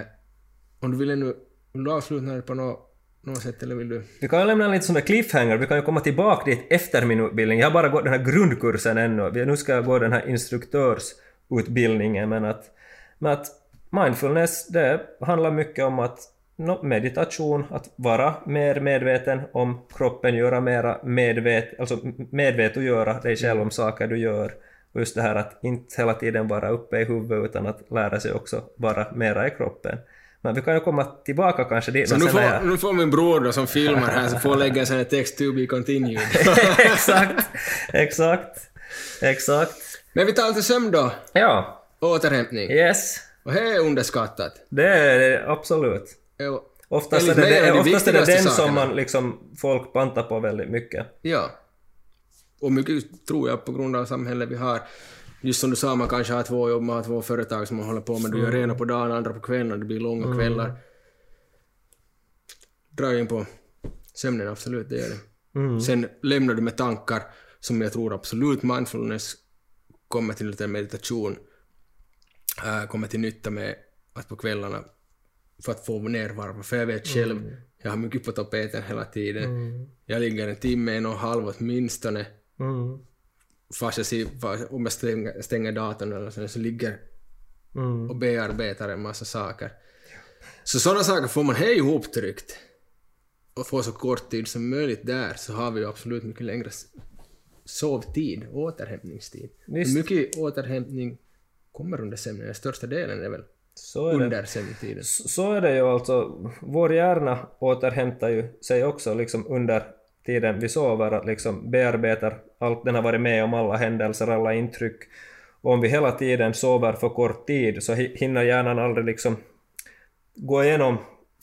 om du vill ännu, vill du avsluta det på något, något sätt eller vill du? Vi kan ju lämna sån där cliffhanger, vi kan ju komma tillbaka dit efter min utbildning. Jag har bara gått den här grundkursen ännu. Nu ska jag gå den här instruktörsutbildningen, men att, men att mindfulness, det handlar mycket om att nå, meditation, att vara mer medveten om kroppen, göra mera medvet, alltså medvetogöra dig själv om saker du gör. Och just det här att inte hela tiden vara uppe i huvudet utan att lära sig också vara mera i kroppen. Men vi kan ju komma tillbaka kanske dit. Så nu får, jag- nu får min bror då som filmar här så får lägga en text to be continued. exakt, exakt, exakt. Men vi tar lite sömn då. Ja, Återhämtning. yes. Och det är underskattat. Det är det absolut. Jo. Oftast är det, är det, oftast är det viktigaste den som man liksom, folk pantar på väldigt mycket. Ja. Och mycket tror jag på grund av samhället vi har. just som du sa, man kanske har två jobb, man har två företag som man håller på med. Du gör ena på dagen, andra på kvällen, det blir långa kvällar. Drar in på sömnen, absolut, det gör det. Sen lämnar du med tankar som jag tror absolut mindfulness kommer till lite meditation, äh, kommer till nytta med att på kvällarna för att få närvaro. För jag vet själv, jag har mycket på tapeten hela tiden. Jag ligger en timme, en och en halv åtminstone. Mm. Fast jag ser, om jag stänger, stänger datorn eller så, så ligger och bearbetar en massa saker. Så sådana saker får man hej ihoptryckt och få så kort tid som möjligt där så har vi ju absolut mycket längre sovtid, återhämtningstid. Visst. Mycket återhämtning kommer under sömnen, den största delen är väl Så är det. under sömntiden. Så så är det ju alltså. Vår hjärna återhämtar ju sig också liksom under tiden vi sover, att liksom bearbetar allt den har varit med om, alla händelser, alla intryck. Och om vi hela tiden sover för kort tid så hi- hinner hjärnan aldrig liksom gå igenom,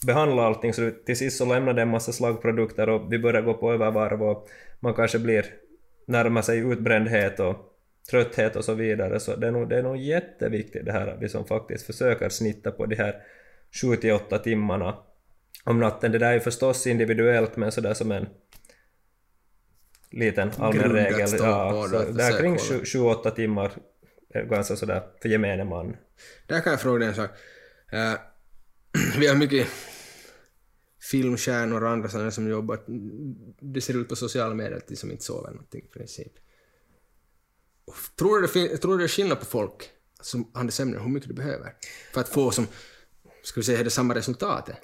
behandla allting så till sist så lämnar det en massa slagprodukter och vi börjar gå på övervarv och man kanske blir närmar sig utbrändhet och trötthet och så vidare. Så det är nog, det är nog jätteviktigt det här att vi som faktiskt försöker snitta på de här 7-8 timmarna om natten. Det där är ju förstås individuellt men sådär som en liten allmän regel. Ja, där kring försöka 7-8 timmar är ganska sådär för gemene man. Där kan jag fråga dig en sak. Eh, vi har mycket filmstjärnor och andra sådana som jobbar. Det ser ut på sociala medier att de som inte sover någonting i princip. Tror du det, tror du det är skillnad på folk som har sömnen, hur mycket du behöver? För att få som, ska vi säga, det samma resultatet?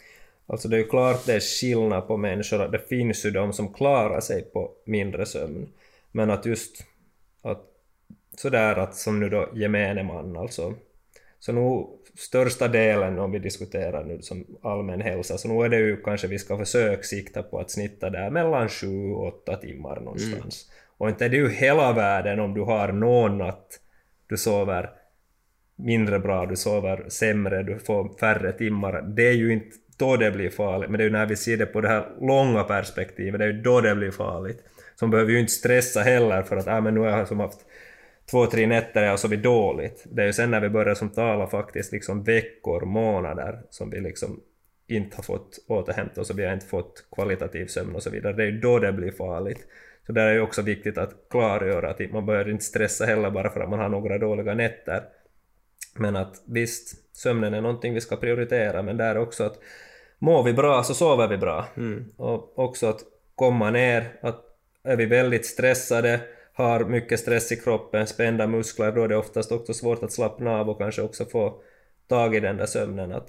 Alltså det är ju klart det är skillnad på människor, det finns ju de som klarar sig på mindre sömn. Men att just att sådär att som nu då gemene man alltså. Så nog största delen om vi diskuterar nu som allmän hälsa så nog är det ju kanske vi ska försöka sikta på att snitta där mellan 7-8 timmar någonstans. Och inte är det ju hela världen om du har någon natt du sover mindre bra, du sover sämre, du får färre timmar. Det är ju inte då det blir farligt, men det är ju när vi ser det på det här långa perspektivet, det är ju då det blir farligt. Så man behöver ju inte stressa heller för att ah, men nu har jag som haft två, tre nätter jag har sovit dåligt. Det är ju sen när vi börjar som tala faktiskt liksom veckor, månader som vi liksom inte har fått återhämta oss och vi har inte fått kvalitativ sömn och så vidare. Det är ju då det blir farligt. Så där är ju också viktigt att klargöra att man behöver inte stressa heller bara för att man har några dåliga nätter. Men att visst, sömnen är någonting vi ska prioritera, men där också att mår vi bra så sover vi bra. Och också att komma ner, att är vi väldigt stressade, har mycket stress i kroppen, spända muskler, då är det oftast också svårt att slappna av och kanske också få tag i den där sömnen. Att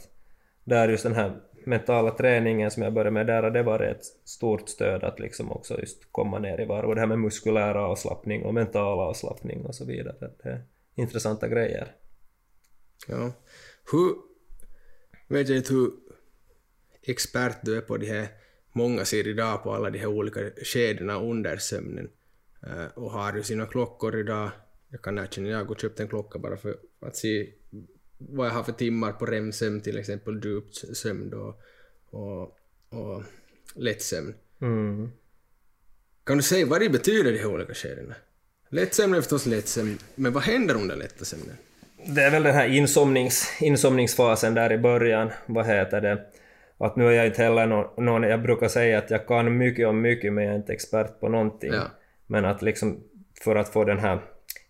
där just den här mentala träningen som jag började med, där har det varit ett stort stöd att liksom också just komma ner i varv. Och det här med muskulär avslappning och mental avslappning och så vidare. Det är intressanta grejer. Ja. Hur, vet jag inte hur expert du är på de här, många ser idag på alla de här olika skedena under sömnen eh, och har ju sina klockor idag. Jag kan erkänna, jag har köpt en klocka bara för att se vad jag har för timmar på REM-sömn till exempel, djupt sömn då, och, och lätt sömn. Mm. Kan du säga vad det betyder de här olika skedena? Lätt sömn är förstås lätt sömn, men vad händer under lätta sömnen? Det är väl den här insomnings, insomningsfasen där i början, vad heter det? Att nu är jag inte heller någon, någon, jag brukar säga att jag kan mycket om mycket men jag är inte expert på någonting. Ja. Men att liksom för att få den här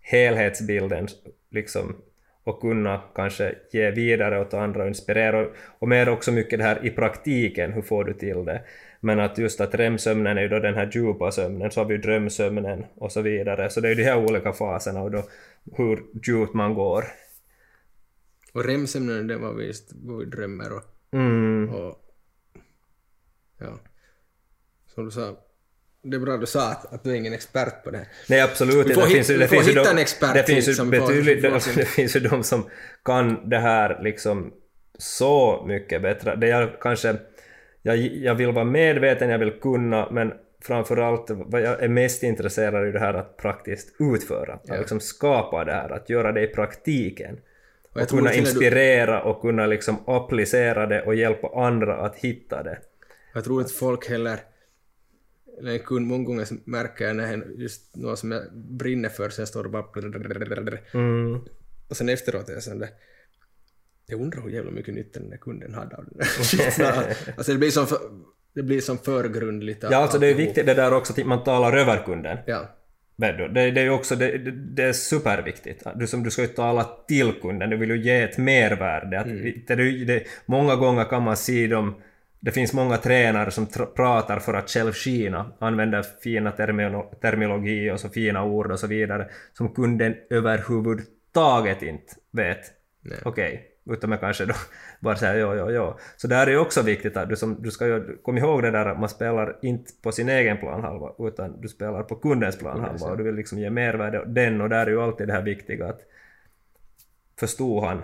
helhetsbilden liksom och kunna kanske ge vidare åt andra och inspirera och, mer också mycket det här i praktiken, hur får du till det? Men att just att REM-sömnen är ju då den här djupa sömnen, så har vi ju drömsömnen och så vidare. Så det är ju de här olika faserna och då hur djupt man går. Och REM-sömnen, det var visst vad vi drömmer och, Mm. och... Ja. Som du sa, det är bra du sa att, att du är ingen expert på det. Nej absolut får det finns ju, det finns ju hitta de, en expert det finns ju som betydligt, får sin- det finns ju de som kan det här liksom så mycket bättre. Det jag kanske, jag, jag vill vara medveten, jag vill kunna, men framförallt vad jag är mest intresserad i det här att praktiskt utföra, att liksom skapa det här, att göra det i praktiken. Och Och kunna med du- inspirera och kunna liksom applicera det och hjälpa andra att hitta det. Jag tror inte folk heller eller en kund, många gånger märker jag när just något som jag brinner för så jag står och bara Mm. och sen efteråt är jag sån där jag undrar hur jävla mycket nytta den där kunden hade av den där. Alltså det blir som, för, det blir som förgrundligt. Ja, alltså det är viktigt det där också att man talar över kunden. Ja, det, det är också det, det, är superviktigt. Du, som, du ska ju tala till kunden, du vill ju ge ett mervärde. Att, det, det, det, många gånger kan man se dem, det finns många tränare som tr- pratar för att själv skina, använder fina termino, terminologi och så fina ord och så vidare, som kunden överhuvudtaget inte vet. Okej, utan man kanske då bara säger ja, ja, ja. Så där är ju också viktigt att du, som, du ska ju, kom ihåg det där att man spelar inte på sin egen planhalva, utan du spelar på kundens planhalva och du vill liksom ge mervärde åt den och där är ju alltid det här viktiga att förstod han,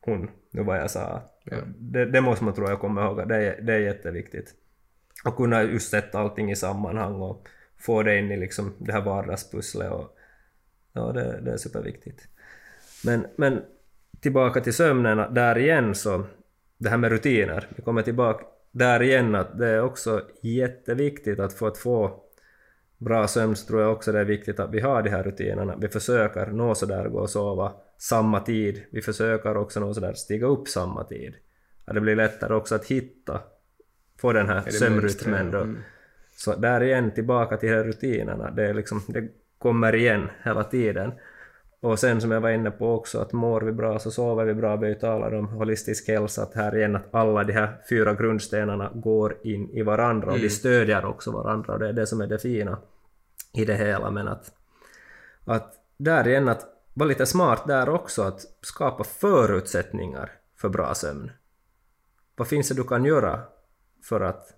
hon, nu vad jag sa. Ja. Det, det måste man tror jag komma ihåg, det är, det är jätteviktigt. Och kunna just sätta allting i sammanhang och få det in i liksom det här vardagspusslet och ja, det, det är superviktigt. Men, men tillbaka till sömnen, där igen så, det här med rutiner, vi kommer tillbaka där igen att det är också jätteviktigt att få att få bra sömn så tror jag också det är viktigt att vi har de här rutinerna. Vi försöker nå sådär gå och sova samma tid. Vi försöker också nå sådär stiga upp samma tid. Ja, det blir lättare också att hitta, få den här sömnrytmen då. mm. Så där igen tillbaka till de här rutinerna. Det, är liksom, det kommer igen hela tiden. Och sen som jag var inne på också att mår vi bra så sover vi bra. Vi talar om holistisk hälsa, att här igen att alla de här fyra grundstenarna går in i varandra och de stödjer också varandra och det är det som är det fina i det hela. Men att, att där igen att vara lite smart där också, att skapa förutsättningar för bra sömn. Vad finns det du kan göra för att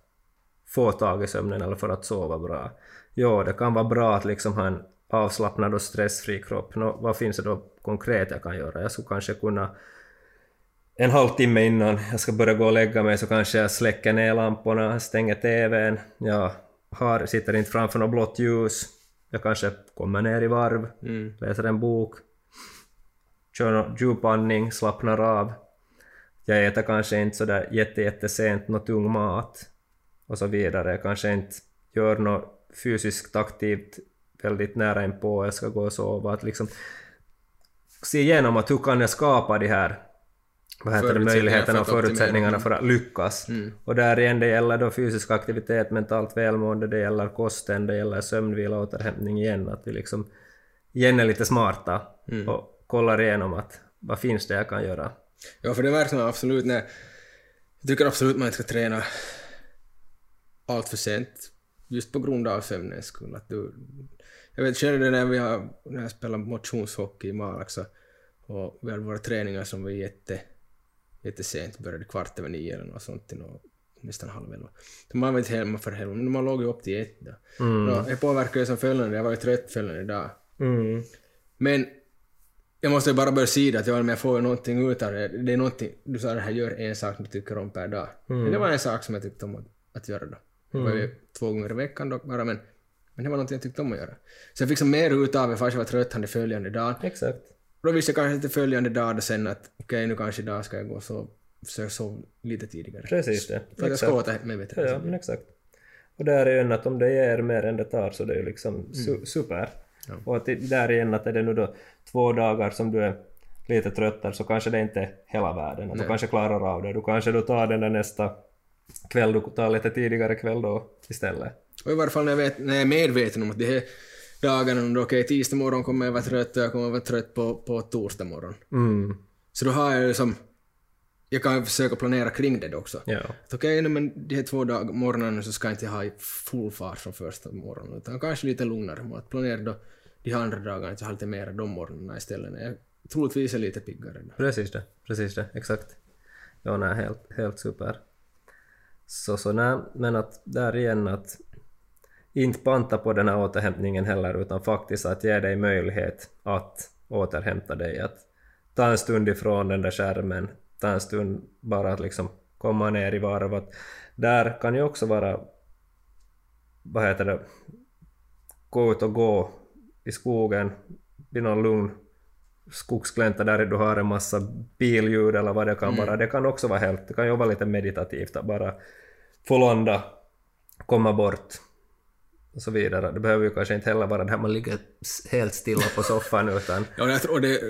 få tag i sömnen eller för att sova bra? Ja, det kan vara bra att liksom ha en avslappnad och stressfri kropp. Nå, vad finns det då konkret jag kan göra? Jag skulle kanske kunna en halvtimme innan jag ska börja gå och lägga mig så kanske jag släcker ner lamporna, stänger TVn, jag har, sitter inte framför något blått ljus, jag kanske kommer ner i varv, Mm. läser en bok, kör någon djupandning, slappnar av. Jag äter kanske inte sådär jätte, jättesent något tung mat och så vidare. Jag kanske inte gör något fysiskt aktivt väldigt nära en på jag ska gå och sova. Att liksom se igenom att hur kan jag skapa de här vad heter det, möjligheterna och förutsättningarna för att lyckas. Mm. Och där igen, det gäller då fysisk aktivitet, mentalt välmående, det gäller kosten, det gäller sömnvila, återhämtning igen. Att vi liksom igen är lite smarta Mm. och kollar igenom att vad finns det jag kan göra. Ja, för det verkar absolut, nej. Jag tycker absolut man inte ska träna allt för sent. Just på grund av sömnens skull. Att du, jag vet själv när vi har, när jag spelade motionshockey i Malax och vi hade våra träningar som var jätte, jättesent, började kvart över nio eller något sånt till nästan halv elva. Så man var inte hemma för helvete, men man låg ju upp till ett då. Mm. Det påverkade ju som följande, jag var ju trött följande dag. Mm. Men jag måste bara börja se det att ja, men jag får någonting ut av det. Det är någonting, du sa det här, gör en sak du tycker om per dag. Men det var en sak som jag tyckte om att, att göra då. Det var ju två gånger i veckan dock bara, men, men det var någonting jag tyckte om att göra. Så jag fick som mer ut av det fast jag var trött han följande dag. Exakt. Då visste jag kanske till följande dag då sen att okej, nu kanske idag ska jag gå sov, försöka sova lite tidigare. Precis det. För att jag ska återhämta mig bättre. Ja, men exakt. Och där är ju en att om det ger mer än det tar så det är ju liksom su- super. Ja. Och att där igen att är det nu då två dagar som du är lite tröttare så kanske det inte är hela världen. Att du kanske klarar av det. Du kanske då tar den där nästa kväll, du tar lite tidigare kväll då istället. Och i varje fall när jag, vet, när jag är medveten om att de här dagarna, okej, tisdag morgon kommer jag vara trött och jag kommer vara trött på, på torsdag morgon. Mm. Så då har jag ju som... Jag kan försöka planera kring det också. Ja. Okej, okay, men de här två dag, morgnarna så ska jag inte ha full fart från första morgonen, utan kanske lite lugnare. Att planera då de här andra dagarna, att jag har lite mera de morgnarna istället. när Jag troligtvis är lite piggare då. Precis det, precis det, exakt. Ja, nej, helt, helt super. Så, så nej, men att där igen att inte panta på den här återhämtningen heller utan faktiskt att ge dig möjlighet att återhämta dig. Att ta en stund ifrån den där skärmen, ta en stund bara att liksom komma ner i varv. Att där kan ju också vara, vad heter det, gå ut och gå i skogen vid någon lugn skogsglänta där du har en massa billjud eller vad det kan vara. Det kan också vara helt, det kan ju vara lite meditativt att bara få landa, komma bort, och så vidare. Det behöver ju kanske inte heller vara det här man ligger helt stilla på soffan utan Ja, jag tror, det,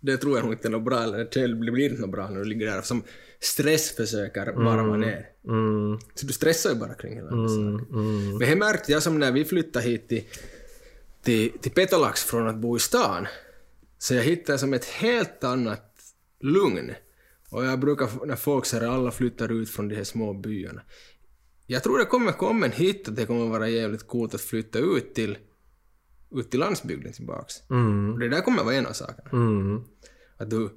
det tror jag nog inte är något bra, eller det blir inte något bra när du ligger där som stress försöker varva ner. mm, Så du stressar ju bara kring hela mm, mm, Men det märkte jag som när vi flyttade hit till, till, till Petolax från att bo i stan. Så jag hittade som ett helt annat lugn. Och jag brukar, när folk säger att alla flyttar ut från de här små byarna. Jag tror det kommer komma en hit att det kommer vara jävligt coolt att flytta ut till, ut till landsbygden tillbaks. mm, Och det där kommer vara en av sakerna. mm, Att du,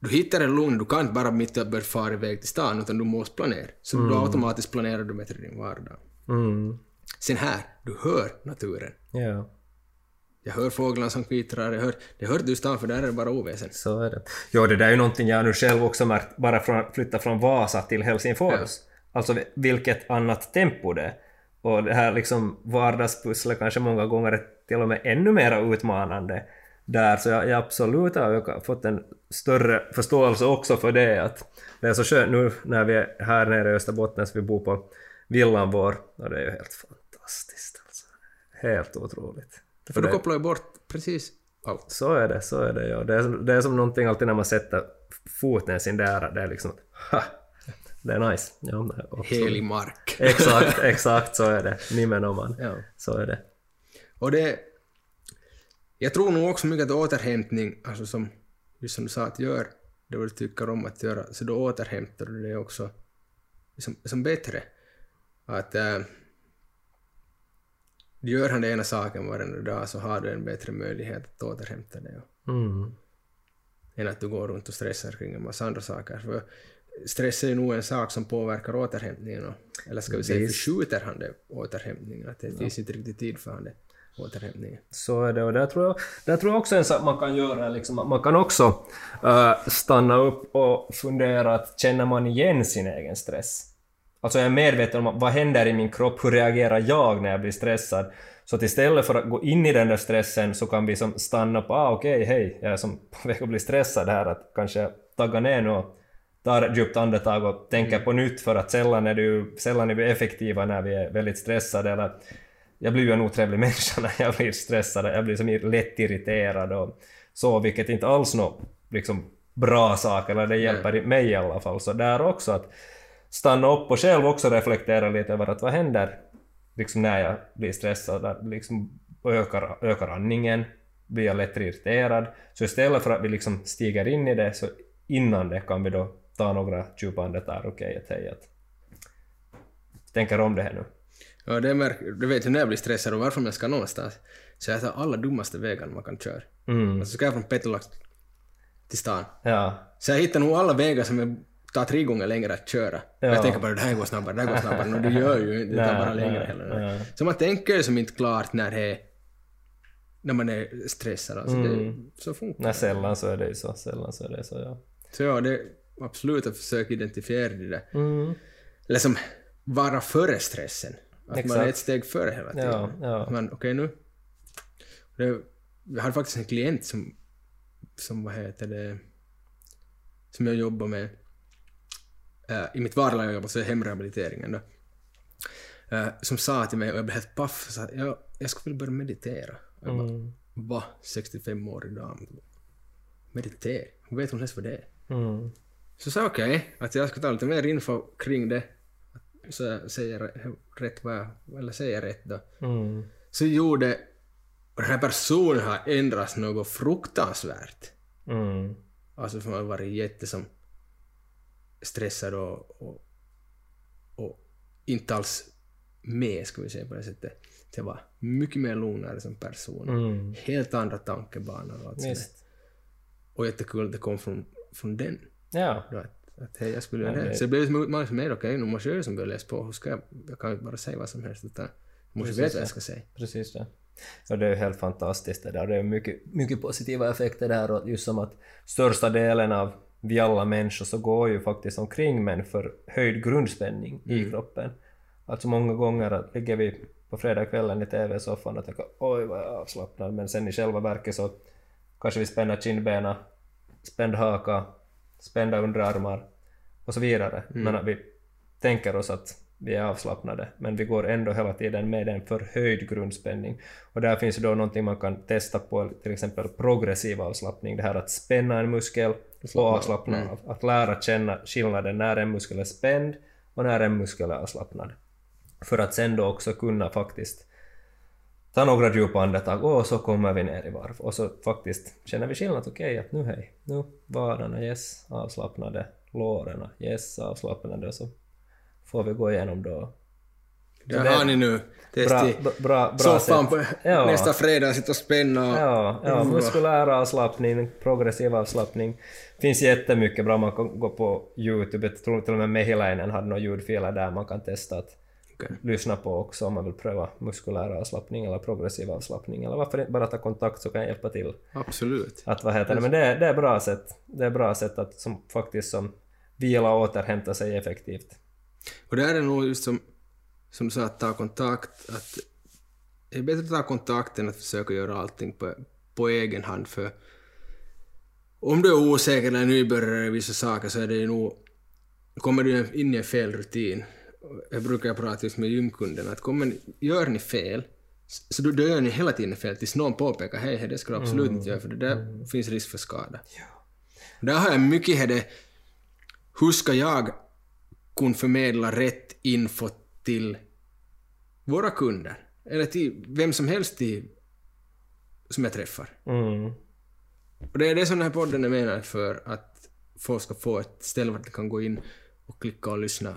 du hittar en lugn, du kan inte bara mitt börja fara iväg till stan, utan du måste planera. Så då automatiskt planerar du bättre din vardag. mm, Sen här, du hör naturen. ja. Jag hör fåglarna som kvittrar, jag hör, det hör du i stan för där är det bara oväsen. Så är det. Jo, det där är ju någonting jag nu själv också märkt bara från flytta från Vasa till Helsingfors. Alltså vilket annat tempo det är. Och det här liksom vardagspusslet kanske många gånger är till och med ännu mer utmanande där. Så jag, jag absolut har fått en större förståelse också för det. Att det är så skönt nu när vi är här nere i Österbotten så vi bor på villan vår. Och det är ju helt fantastiskt alltså. Helt otroligt. För det- du kopplar ju bort precis allt. så är det, så är det. Ja. Det, är, som- det är som någonting alltid när man sätter foten sin där, det är liksom ha, det är nice. Ja. Helig mark. Exakt, exakt så är det. Nimenomaan. Ja. Så är det. Och det... Jag tror nog också mycket att återhämtning, alltså som, just som du sa, att gör det du tycker om att göra, så då återhämtar du det också som, som bättre. Att äh, gör han den ena saken varje dag så har du en bättre möjlighet att återhämta dig. Mm. än att du går runt och stressar kring en massa andra saker. För stress är ju nog en sak som påverkar återhämtningen. Och, eller ska vi säga Visst. förskjuter han det återhämtningen. Att det finns inte riktigt tid för han det återhämtningen. Så är det och där tror jag, där tror jag också en sak man kan göra liksom man kan också äh, stanna upp och fundera att känner man igen sin egen stress? Alltså jag är medveten om vad händer i min kropp, hur reagerar jag när jag blir stressad? Så att istället för att gå in i den där stressen så kan vi som stanna på ah okej hej, jag är som på väg att bli stressad här att kanske tagga ner nu och tar ett djupt andetag och tänker på nytt för att sällan är, ju, sällan är vi effektiva när vi är väldigt stressade eller jag blir ju en otrevlig människa när jag blir stressad, jag blir som lätt irriterad och så, vilket inte alls något liksom, bra sak, eller det hjälper mig i alla fall. Så där också att stanna upp och själv också reflektera lite över att vad händer liksom när jag blir stressad, liksom ökar, ökar andningen, blir jag lätt irriterad. Så istället för att vi liksom stiger in i det, så innan det kan vi då ta några djupa andetag, okej, att hej, att tänker om det här nu. Ja, det märk, du vet ju när jag blir stressad och varför man ska någonstans. Så jag tar alla dummaste vägarna man kan köra. Mm. Alltså ska jag från Petolax till stan. Ja, Så jag hittar nog alla vägar som jag tar tre gånger längre att köra. Ja. Jag tänker bara det här går snabbare, det här går snabbare. Men det gör ju inte, det tar bara längre tiden. Så man tänker ju som inte klart när det är, när man är stressad. Alltså Mm. det, så funkar nej sällan så är det ju så, sällan så är det så, ja. Så ja, det är absolut att försöka identifiera det där. Mm. Eller som vara före stressen. Att man Exakt. är ett steg före hela tiden. Ja, ja. Att Man, okej nu. Det, jag hade faktiskt en klient som, som vad heter det, som jag jobbar med. Eh, I mitt vardagliga jobb, alltså hemrehabiliteringen då. eh, som sa till mig, och jag blev helt paff, så att jag, jag skulle vilja börja meditera. Och jag bara, Mm. va? 65 år idag? Meditera? Hon vet hon ens vad det är? Mm. Så sa jag okej, att jag ska ta lite mer info kring det. Så jag säger rätt vad jag, eller säger rätt då. Mm. Så gjorde, och den här personen har ändrats något fruktansvärt. Mm. Alltså för man har varit jättesom stressad och, och, och inte alls med, ska vi säga på det sättet. Det var mycket mer lugnare som person. Mm. Helt andra tankebanor och allt. Visst. Och jättekul att det kom från, från den. Ja. Då att, att hej, jag skulle göra Ja, det. Så det blev som utmaning för mig. Okej, nu måste jag ju som börja läsa på. Hur ska jag? Jag kan ju inte bara säga vad som helst utan jag måste veta vad jag ska säga. Precis det. Ja, det är helt fantastiskt det där. Det är mycket, mycket positiva effekter där och just som att största delen av vi alla människor så går ju faktiskt omkring med en förhöjd grundspänning i kroppen. Alltså många gånger ligger vi på fredagskvällen i TV-soffan och tänker oj vad jag avslappnad men sen i själva verket så kanske vi spänner kindbenen, spänd haka, spända underarmar och så vidare. Men att vi tänker oss att vi är avslappnade, men vi går ändå hela tiden med en förhöjd grundspänning. Och där finns då någonting man kan testa på, till exempel progressiv avslappning, det här att spänna en muskel och avslappna Mm. av. Att lära känna skillnaden när en muskel är spänd och när en muskel är avslappnad. För att sen då också kunna faktiskt ta några djupa andetag och så kommer vi ner i varv. Och så faktiskt känner vi skillnad, okej, att nu hej, nu vaderna, yes, avslappnade, låren, yes, avslappnade, och så får vi gå igenom då det- har ni nu bra, testi. bra, bra Soffan på Ja. nästa fredag, sitta och spänna och... Ja, ja Mm. muskulär avslappning, progressiv avslappning. finns jättemycket bra, man kan gå på Youtube, jag tror till och med Mehiläinen hade några ljudfiler där man kan testa att Okej. lyssna på också om man vill pröva muskulär avslappning eller progressiv avslappning, eller varför inte bara ta kontakt så kan jag hjälpa till. Absolut. Att vad heter det, men det, är- det är bra sätt, det är bra sätt att som, faktiskt som vila och återhämta sig effektivt. Och där är det nog just som, som du sa, att ta kontakt, att det är bättre att ta kontakt än att försöka göra allting på, på egen hand, för om du är osäker eller nybörjare i vissa saker så är det ju nog, kommer du in i en fel rutin. Jag brukar prata just med gymkunderna, att kommer, ni- gör ni fel, så då, då gör ni hela tiden fel tills någon påpekar hej, hej, det ska du absolut inte göra, för det där finns risk för skada. Där har jag mycket det, hur ska jag kunna förmedla rätt info till våra kunder? Eller till vem som helst till, som jag träffar. Mm. Och det är det som den här podden är menad för, att folk ska få ett ställe vart de kan gå in och klicka och lyssna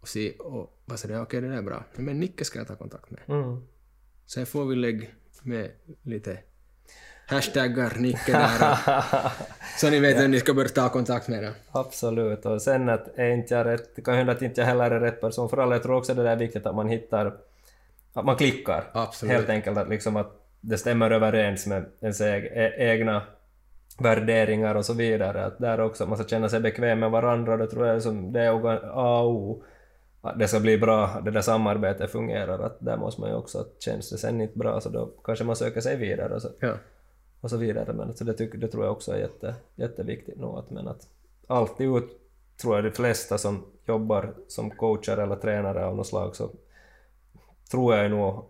och se och vad säger okej det där är bra. Men Nicke ska jag ta kontakt med. Mm. Sen får vi lägga med lite hashtaggar Nicke där så ni vet vem ni ska börja ta kontakt med. Då. Absolut, och sen att är inte jag rätt, det kan hända att inte jag heller är rätt person för alla. Jag tror också det där är viktigt att man hittar, att man klickar. Absolut. Helt enkelt att liksom att det stämmer överens med ens eg- egna värderingar och så vidare. Att där också, man ska känna sig bekväm med varandra, det tror jag som det är A och O. Att det ska bli bra, det där samarbetet fungerar, att där måste man ju också, att känns det sen inte bra så då kanske man söker sig vidare så, Ja. Och så vidare. Men så det, det tror jag också är jätte, jätteviktigt nog. Att, men att alltid ut, tror jag de flesta som jobbar som coacher eller tränare av något slag så tror jag nog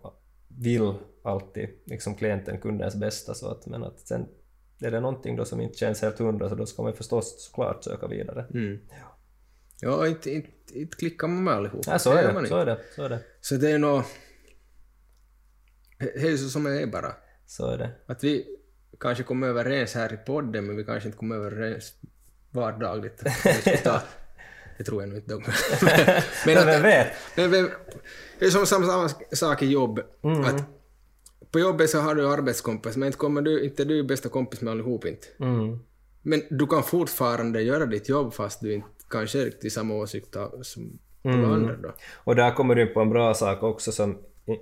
vill alltid liksom klienten, kundens bästa. Så att, men att sen är det någonting då som inte känns helt hundra så då ska man förstås såklart söka vidare. Mm. Ja, inte, inte, inte klickar man med allihop. Ja, så Det är det. inte. Så är det. Så är det. Så det är nog... Det är ju så som det är bara. Så är det. Att vi kanske kommer överens här i podden, men vi kanske inte kommer överens vardagligt. Det tror jag nog inte. men Men att, vem vet? det är som samma, sak i jobb. Mm. Att på jobbet så har du arbetskompis, men inte kommer du, inte du är bästa kompis med allihop inte. Mm. Men du kan fortfarande göra ditt jobb fast du inte kanske är riktigt samma åsikt som Mm. andra då. Och där kommer du in på en bra sak också som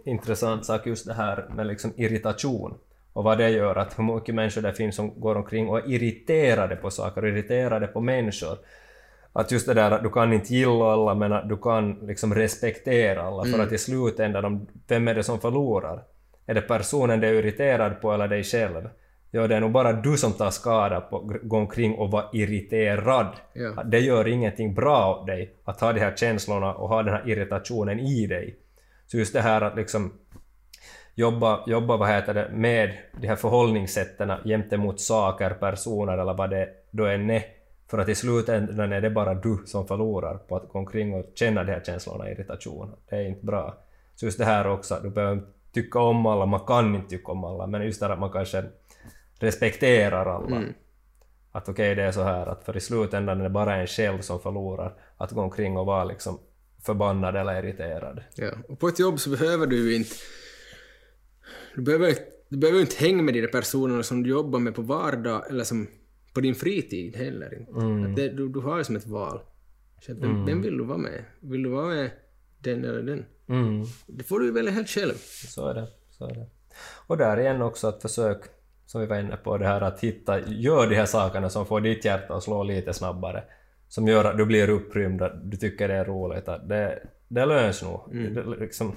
intressant sak just det här med liksom irritation och vad det gör, att hur mycket människor det finns som går omkring och är irriterade på saker, irriterade på människor. Att just det där att du kan inte gilla alla men att du kan liksom respektera alla för att i slutändan, vem är det som förlorar? Är det personen du är irriterad på eller dig själv? Ja, det är nog bara du som tar skada på att gå omkring och vara irriterad. Ja. Det gör ingenting bra åt dig att ha de här känslorna och ha den här irritationen i dig. Så just det här att liksom jobba, jobba vad heter det, med de här förhållningssätten gentemot saker, personer eller vad det då än är. För att i slutändan är det bara du som förlorar på att gå omkring och känna de här känslorna, irritation. Det är inte bra. Så just det här också, du behöver tycka om alla, man kan inte tycka om alla, men just det här att man kanske respekterar alla. Att okej, det är så här att för i slutändan är det bara en själv som förlorar att gå omkring och vara liksom förbannad eller irriterad. Ja. Och på ett jobb så behöver du ju inte... Du behöver, du behöver inte hänga med de där personerna som du jobbar med på vardag eller som på din fritid heller. Inte. Att det, du, du har det som ett val. Så vem, vem vill du vara med? Vill du vara med den eller den? Mm. Det får du välja helt själv. Så är det. Så är det. Och där igen också att försök, som vi var inne på, det här att hitta, gör de här sakerna som får ditt hjärta att slå lite snabbare. Som gör att du blir upprymd, du tycker det är roligt. Att det, det löns nog. Det, liksom,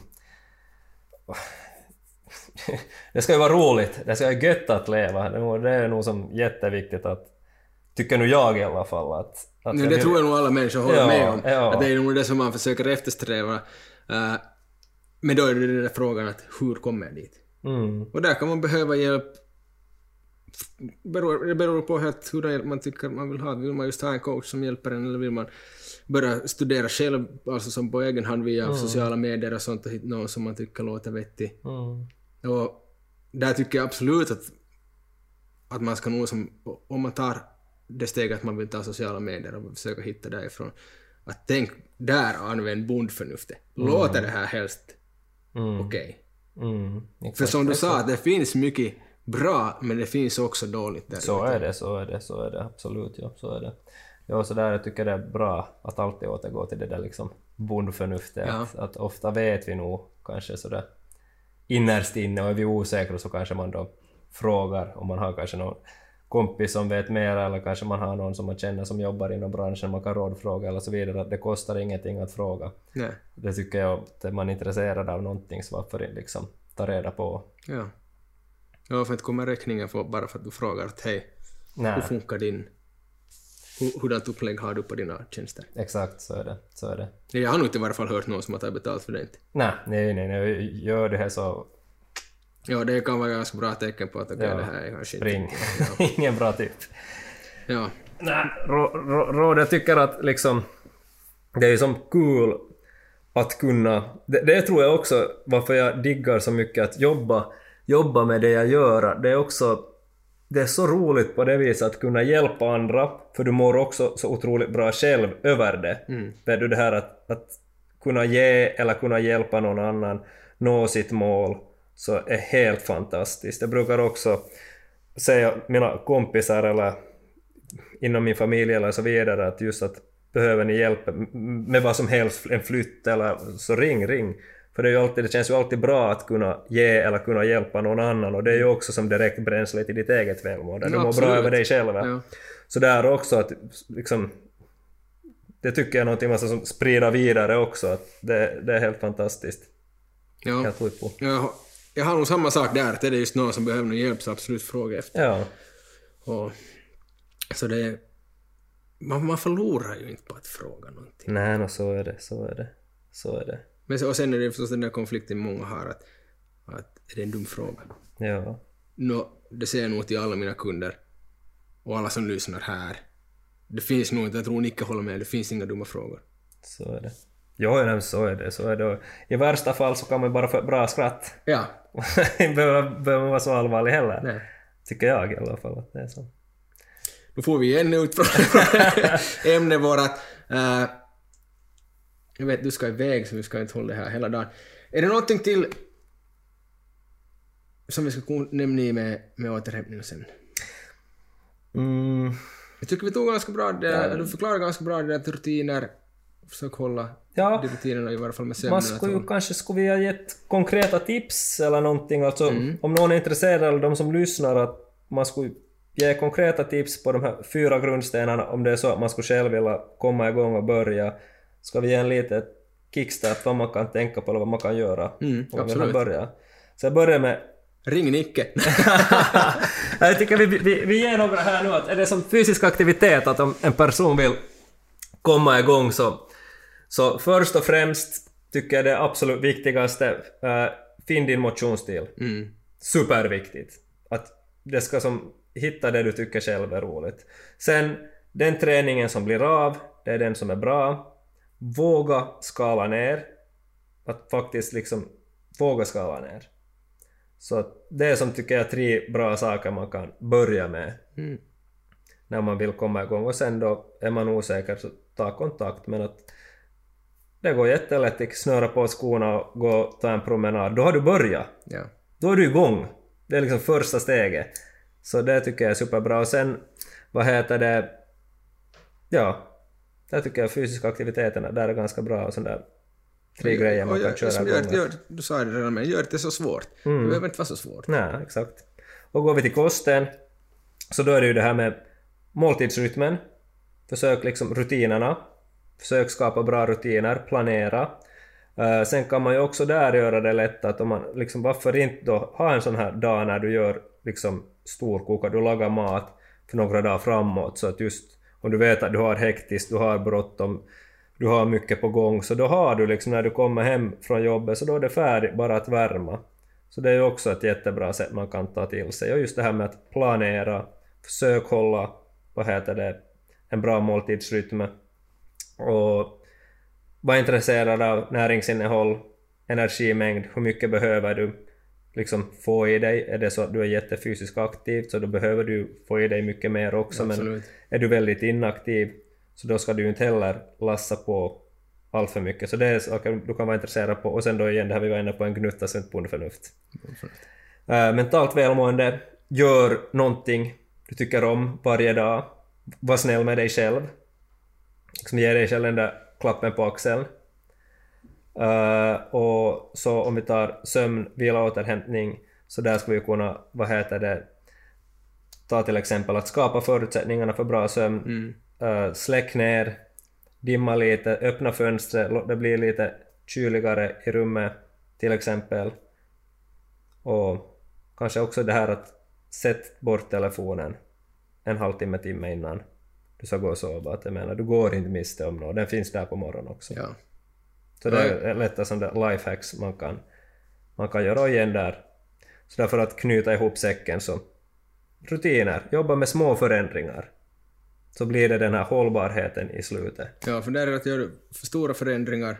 det ska ju vara roligt, det ska vara gött att leva. Det är nog- som jätteviktigt att, tycker nu jag i alla fall att... att jag det vill- tror jag nog alla människor håller Ja, med om. ja. Att det är nog det som man försöker eftersträva. Eh, men då är det den där frågan att hur kommer jag dit? Mm, Och där kan man behöva hjälp. Beror, det beror på helt hur hjälp man tycker man vill ha. Vill man just ha en coach som hjälper en eller vill man börja studera själv, alltså som på egen hand via sociala medier och sånt och hitta någon som man tycker låter vettig. mm, Och där tycker jag absolut att, att man ska nog som, om man tar det steget att man vill ta sociala medier och försöka hitta därifrån, att tänk där använd bondförnuftet. Låter det här helst mm, okej? mm, För som du sa, det finns mycket bra, men det finns också dåligt där Så är det, så är det, så är det, absolut, ja, så är det. Ja, så där jag tycker det är bra att alltid återgå till det där liksom bondförnuftet, Ja. att, att ofta vet vi nog kanske sådär innerst inne och är vi osäkra så kanske man då frågar om man har kanske någon kompis som vet mer eller kanske man har någon som man känner som jobbar inom branschen, man kan rådfråga eller så vidare, att det kostar ingenting att fråga. Nej. Det tycker jag, att är man intresserad av någonting så varför inte liksom ta reda på. Ja. Ja, för att kommer räkningen för, bara för att du frågar att hej, hur Nej, funkar din... Hur, hurdant upplägg har du på dina tjänster? exakt så är det, så är det. Jag har nog inte i varje fall hört någon som har tagit betalt för det. inte. Nej, nej, nej, nej, gör det här så Ja, det kan vara ganska bra tecken på att okej, Ja, det här är kanske spring. inte... Ingen bra typ. Ja. Nej, rå- rå- råd, jag tycker att liksom det är ju som kul att kunna... Det, det tror jag också varför jag diggar så mycket att jobba, jobba med det jag gör. Det är också... Det är så roligt på det viset att kunna hjälpa andra, för du mår också så otroligt bra själv över det. Mm. Vet du det här att, att kunna ge eller kunna hjälpa någon annan nå sitt mål så är helt fantastiskt. Jag brukar också säga mina kompisar eller inom min familj eller så vidare att just att behöver ni hjälp med vad som helst, en flytt eller så ring, ring. För det, är ju alltid, det känns ju alltid bra att kunna ge eller kunna hjälpa någon annan och det är ju också som direkt bränsle till ditt eget välmående. Du Ja, mår bra över dig själv. Ja. Så där också att liksom det tycker jag är någonting man ska sprida vidare också. Att det, det är helt fantastiskt. Ja. Helt. Jag, har- jag har nog samma sak där, att det är just någon som behöver någon hjälp så absolut fråga efter. Ja. Och, så det. Man, man förlorar ju inte på att fråga någonting. Nej, no, så är det. Så är det. Så är det. Men så, och sen är det förstås den där konflikten många har att, att är det en dum fråga? Ja. Nå, det säger jag nog till alla mina kunder och alla som lyssnar här. Det finns nog inte, jag tror Nicke håller med, det finns inga dumma frågor. Så är det. Jo, så är det. Så är det. I värsta fall så kan man bara få bra skratt. Ja. Behöver behöver man vara så allvarlig heller. Nej. Tycker jag i alla fall att det är så. Nu får vi igen ut från ämnet vårat. Uh, jag vet, du ska iväg så vi ska inte hålla det här hela dagen. Är det någonting till som vi ska nämna med, med återhämtning sen? Mm. Jag tycker vi tog ganska bra det, du förklarade ganska bra det där till rutiner. Försök hålla Ja. de rutinerna i varje fall med sömnen. Man att skulle ju kanske skulle vi ha gett konkreta tips eller någonting, alltså Mm. om någon är intresserad eller de som lyssnar att man skulle ge konkreta tips på de här fyra grundstenarna om det är så att man skulle själv vilja komma igång och börja. Ska vi ge en liten kickstart vad man kan tänka på eller vad man kan göra Mm, om absolut. börja. Så jag börjar med Ring Nicke. jag tycker vi, vi, vi ger några här nu att är det som fysisk aktivitet att om en person vill komma igång så, så först och främst tycker jag det absolut viktigaste, äh, finn din motionsstil. Mm. Superviktigt. Att det ska som, hitta det du tycker själv är roligt. Sen, den träningen som blir av, det är den som är bra. Våga skala ner. Att faktiskt liksom våga skala ner. Så det är som tycker jag tre bra saker man kan börja med Mm. när man vill komma igång och sen då är man osäker så ta kontakt men att det går jättelätt att snöra på skorna och gå och ta en promenad. Då har du börjat. Ja. Då är du igång. Det är liksom första steget. Så det tycker jag är superbra. Och sen, vad heter det? Ja, där tycker jag fysiska aktiviteterna, där är ganska bra och sån där tre grejer man kan gör- köra som gör, gör, Du sa det redan, men gör det så svårt. Mm. Det behöver inte vara så svårt. Nej, exakt. Och går vi till kosten, så då är det ju det här med måltidsrytmen. Försök liksom rutinerna. Försök skapa bra rutiner, planera. Eh, sen kan man ju också där göra det lätt att om man liksom varför inte då ha en sån här dag när du gör liksom storkokar, du lagar mat. för några dagar framåt. Så att just om du vet att du har hektiskt, du har bråttom, du har mycket på gång, så då har du liksom när du kommer hem från jobbet så då är det färdigt bara att värma. Så det är ju också ett jättebra sätt man kan ta till sig. Och just det här med att planera, försök hålla, vad heter det, en bra måltidsrytm. Och var intresserad av näringsinnehåll, energimängd, hur mycket behöver du liksom få i dig? Är det så att du är jättefysiskt aktiv så då behöver du få i dig mycket mer också. Absolut. Men är du väldigt inaktiv så då ska du inte heller lassa på allt för mycket. Så det är saker du kan vara intresserad på. Och sen då igen det här vi var inne på, en gnutta sunt bondförnuft. Uh, mentalt välmående, gör någonting du tycker om varje dag. Var snäll med dig själv. Liksom ge dig själv den där klappen på axeln. Uh, och så om vi tar sömn, vila, återhämtning, så där ska vi kunna, vad heter det, ta till exempel att skapa förutsättningarna för bra sömn, Mm. uh, släck ner, dimma lite, öppna fönstret, låt det bli lite kyligare i rummet till exempel. Och kanske också det här att sätt bort telefonen en halvtimme, timme innan du ska gå och sova. Att jag menar, du går inte miste om något, den finns där på morgonen också. Ja. Så det är lätta lifehacks man kan, man kan göra igen där. Så därför att knyta ihop säcken så rutiner, jobba med små förändringar. Så blir det den här hållbarheten i slutet. ja, för där är det att göra för stora förändringar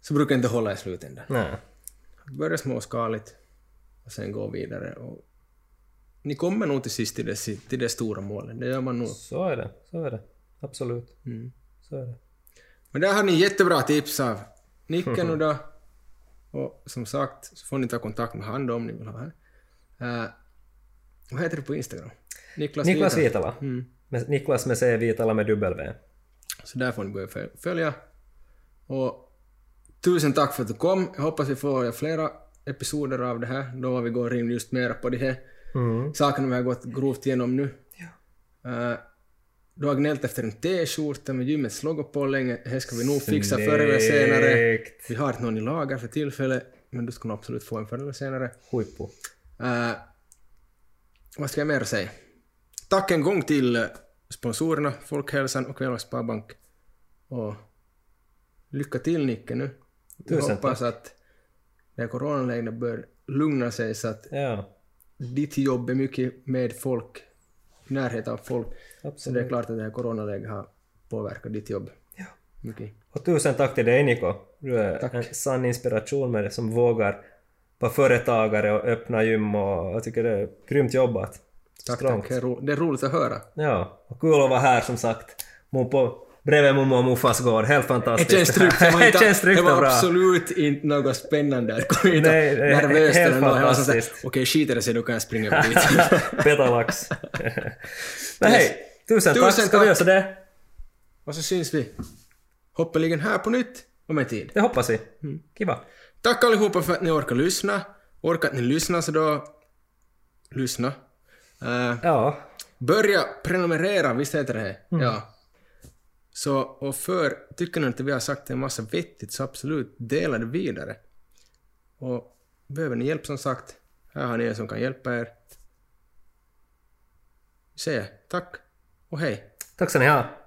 så brukar det inte hålla i slutändan. Nej. Börja småskaligt och sen gå vidare. Och ni kommer nog till sist till det, till det stora målet, det gör man nog. Så är det, så är det. Absolut. Mm. Så är det. Men där har ni jättebra tips av Nicke nu då. Och som sagt så får ni ta kontakt med han om ni vill ha här. Uh, vad heter du på Instagram? Niklas, Niklas Vitala. Vitala. Mm. Niklas med C, Vitala med W. Så där får ni börja föl- följa. Och tusen tack för att du kom. Jag hoppas vi får flera episoder av det här, då vi går in just mera på de här Mm. sakerna vi har gått grovt igenom nu. Uh, du har gnällt efter en t-skjorta med gymmets logo på länge. Det ska vi nog fixa förr eller senare. Vi har inte någon i lager för tillfället, men du ska nog absolut få en förr eller senare. Huippu. Uh, vad ska jag mer säga? Tack en gång till eh, sponsorerna, Folkhälsan och Kvällans Sparbank. Och lycka till Nicke nu. Jag Tusen hoppas att det här coronaläget bör lugna sig så att Ja, ditt jobb är mycket med folk, närhet av folk. Så det är absolut. klart att det här coronaläget har påverkat ditt jobb. Ja. Mycket. Och tusen tack till dig Niko. Du är Tack. en sann inspiration med det som vågar vara företagare och öppna gym och jag tycker det är grymt jobbat. Tack, Strångt. tack. Det är, roligt att höra. Ja, och kul att vara här som sagt. Mo på, bredvid mormor och morfars gård. Helt Det fantastiskt. känns tryggt. Det var, det inte, det och var absolut inte något spännande att komma hit Nej, det nervöst helt eller något. Jag var så såhär, fantastiskt. Okej, skiter det sig, då kan jag springa över dit. Petalax. Men hej, tusen, tack. Tusen Ska vi tack. göra det? och så syns vi hoppeligen här på nytt om en tid. Det hoppas vi. Mm. Kiva. Tack allihopa för att ni orkar lyssna. Orkar att ni lyssnar så då... Lyssna. Eh, Ja, börja prenumerera, visst heter det? Mm. Ja. Så, och för, tycker ni inte vi har sagt en massa vettigt så absolut dela det vidare. Och behöver ni hjälp som sagt, här har ni en som kan hjälpa er. Vi säger tack och hej. tack ska ni ha.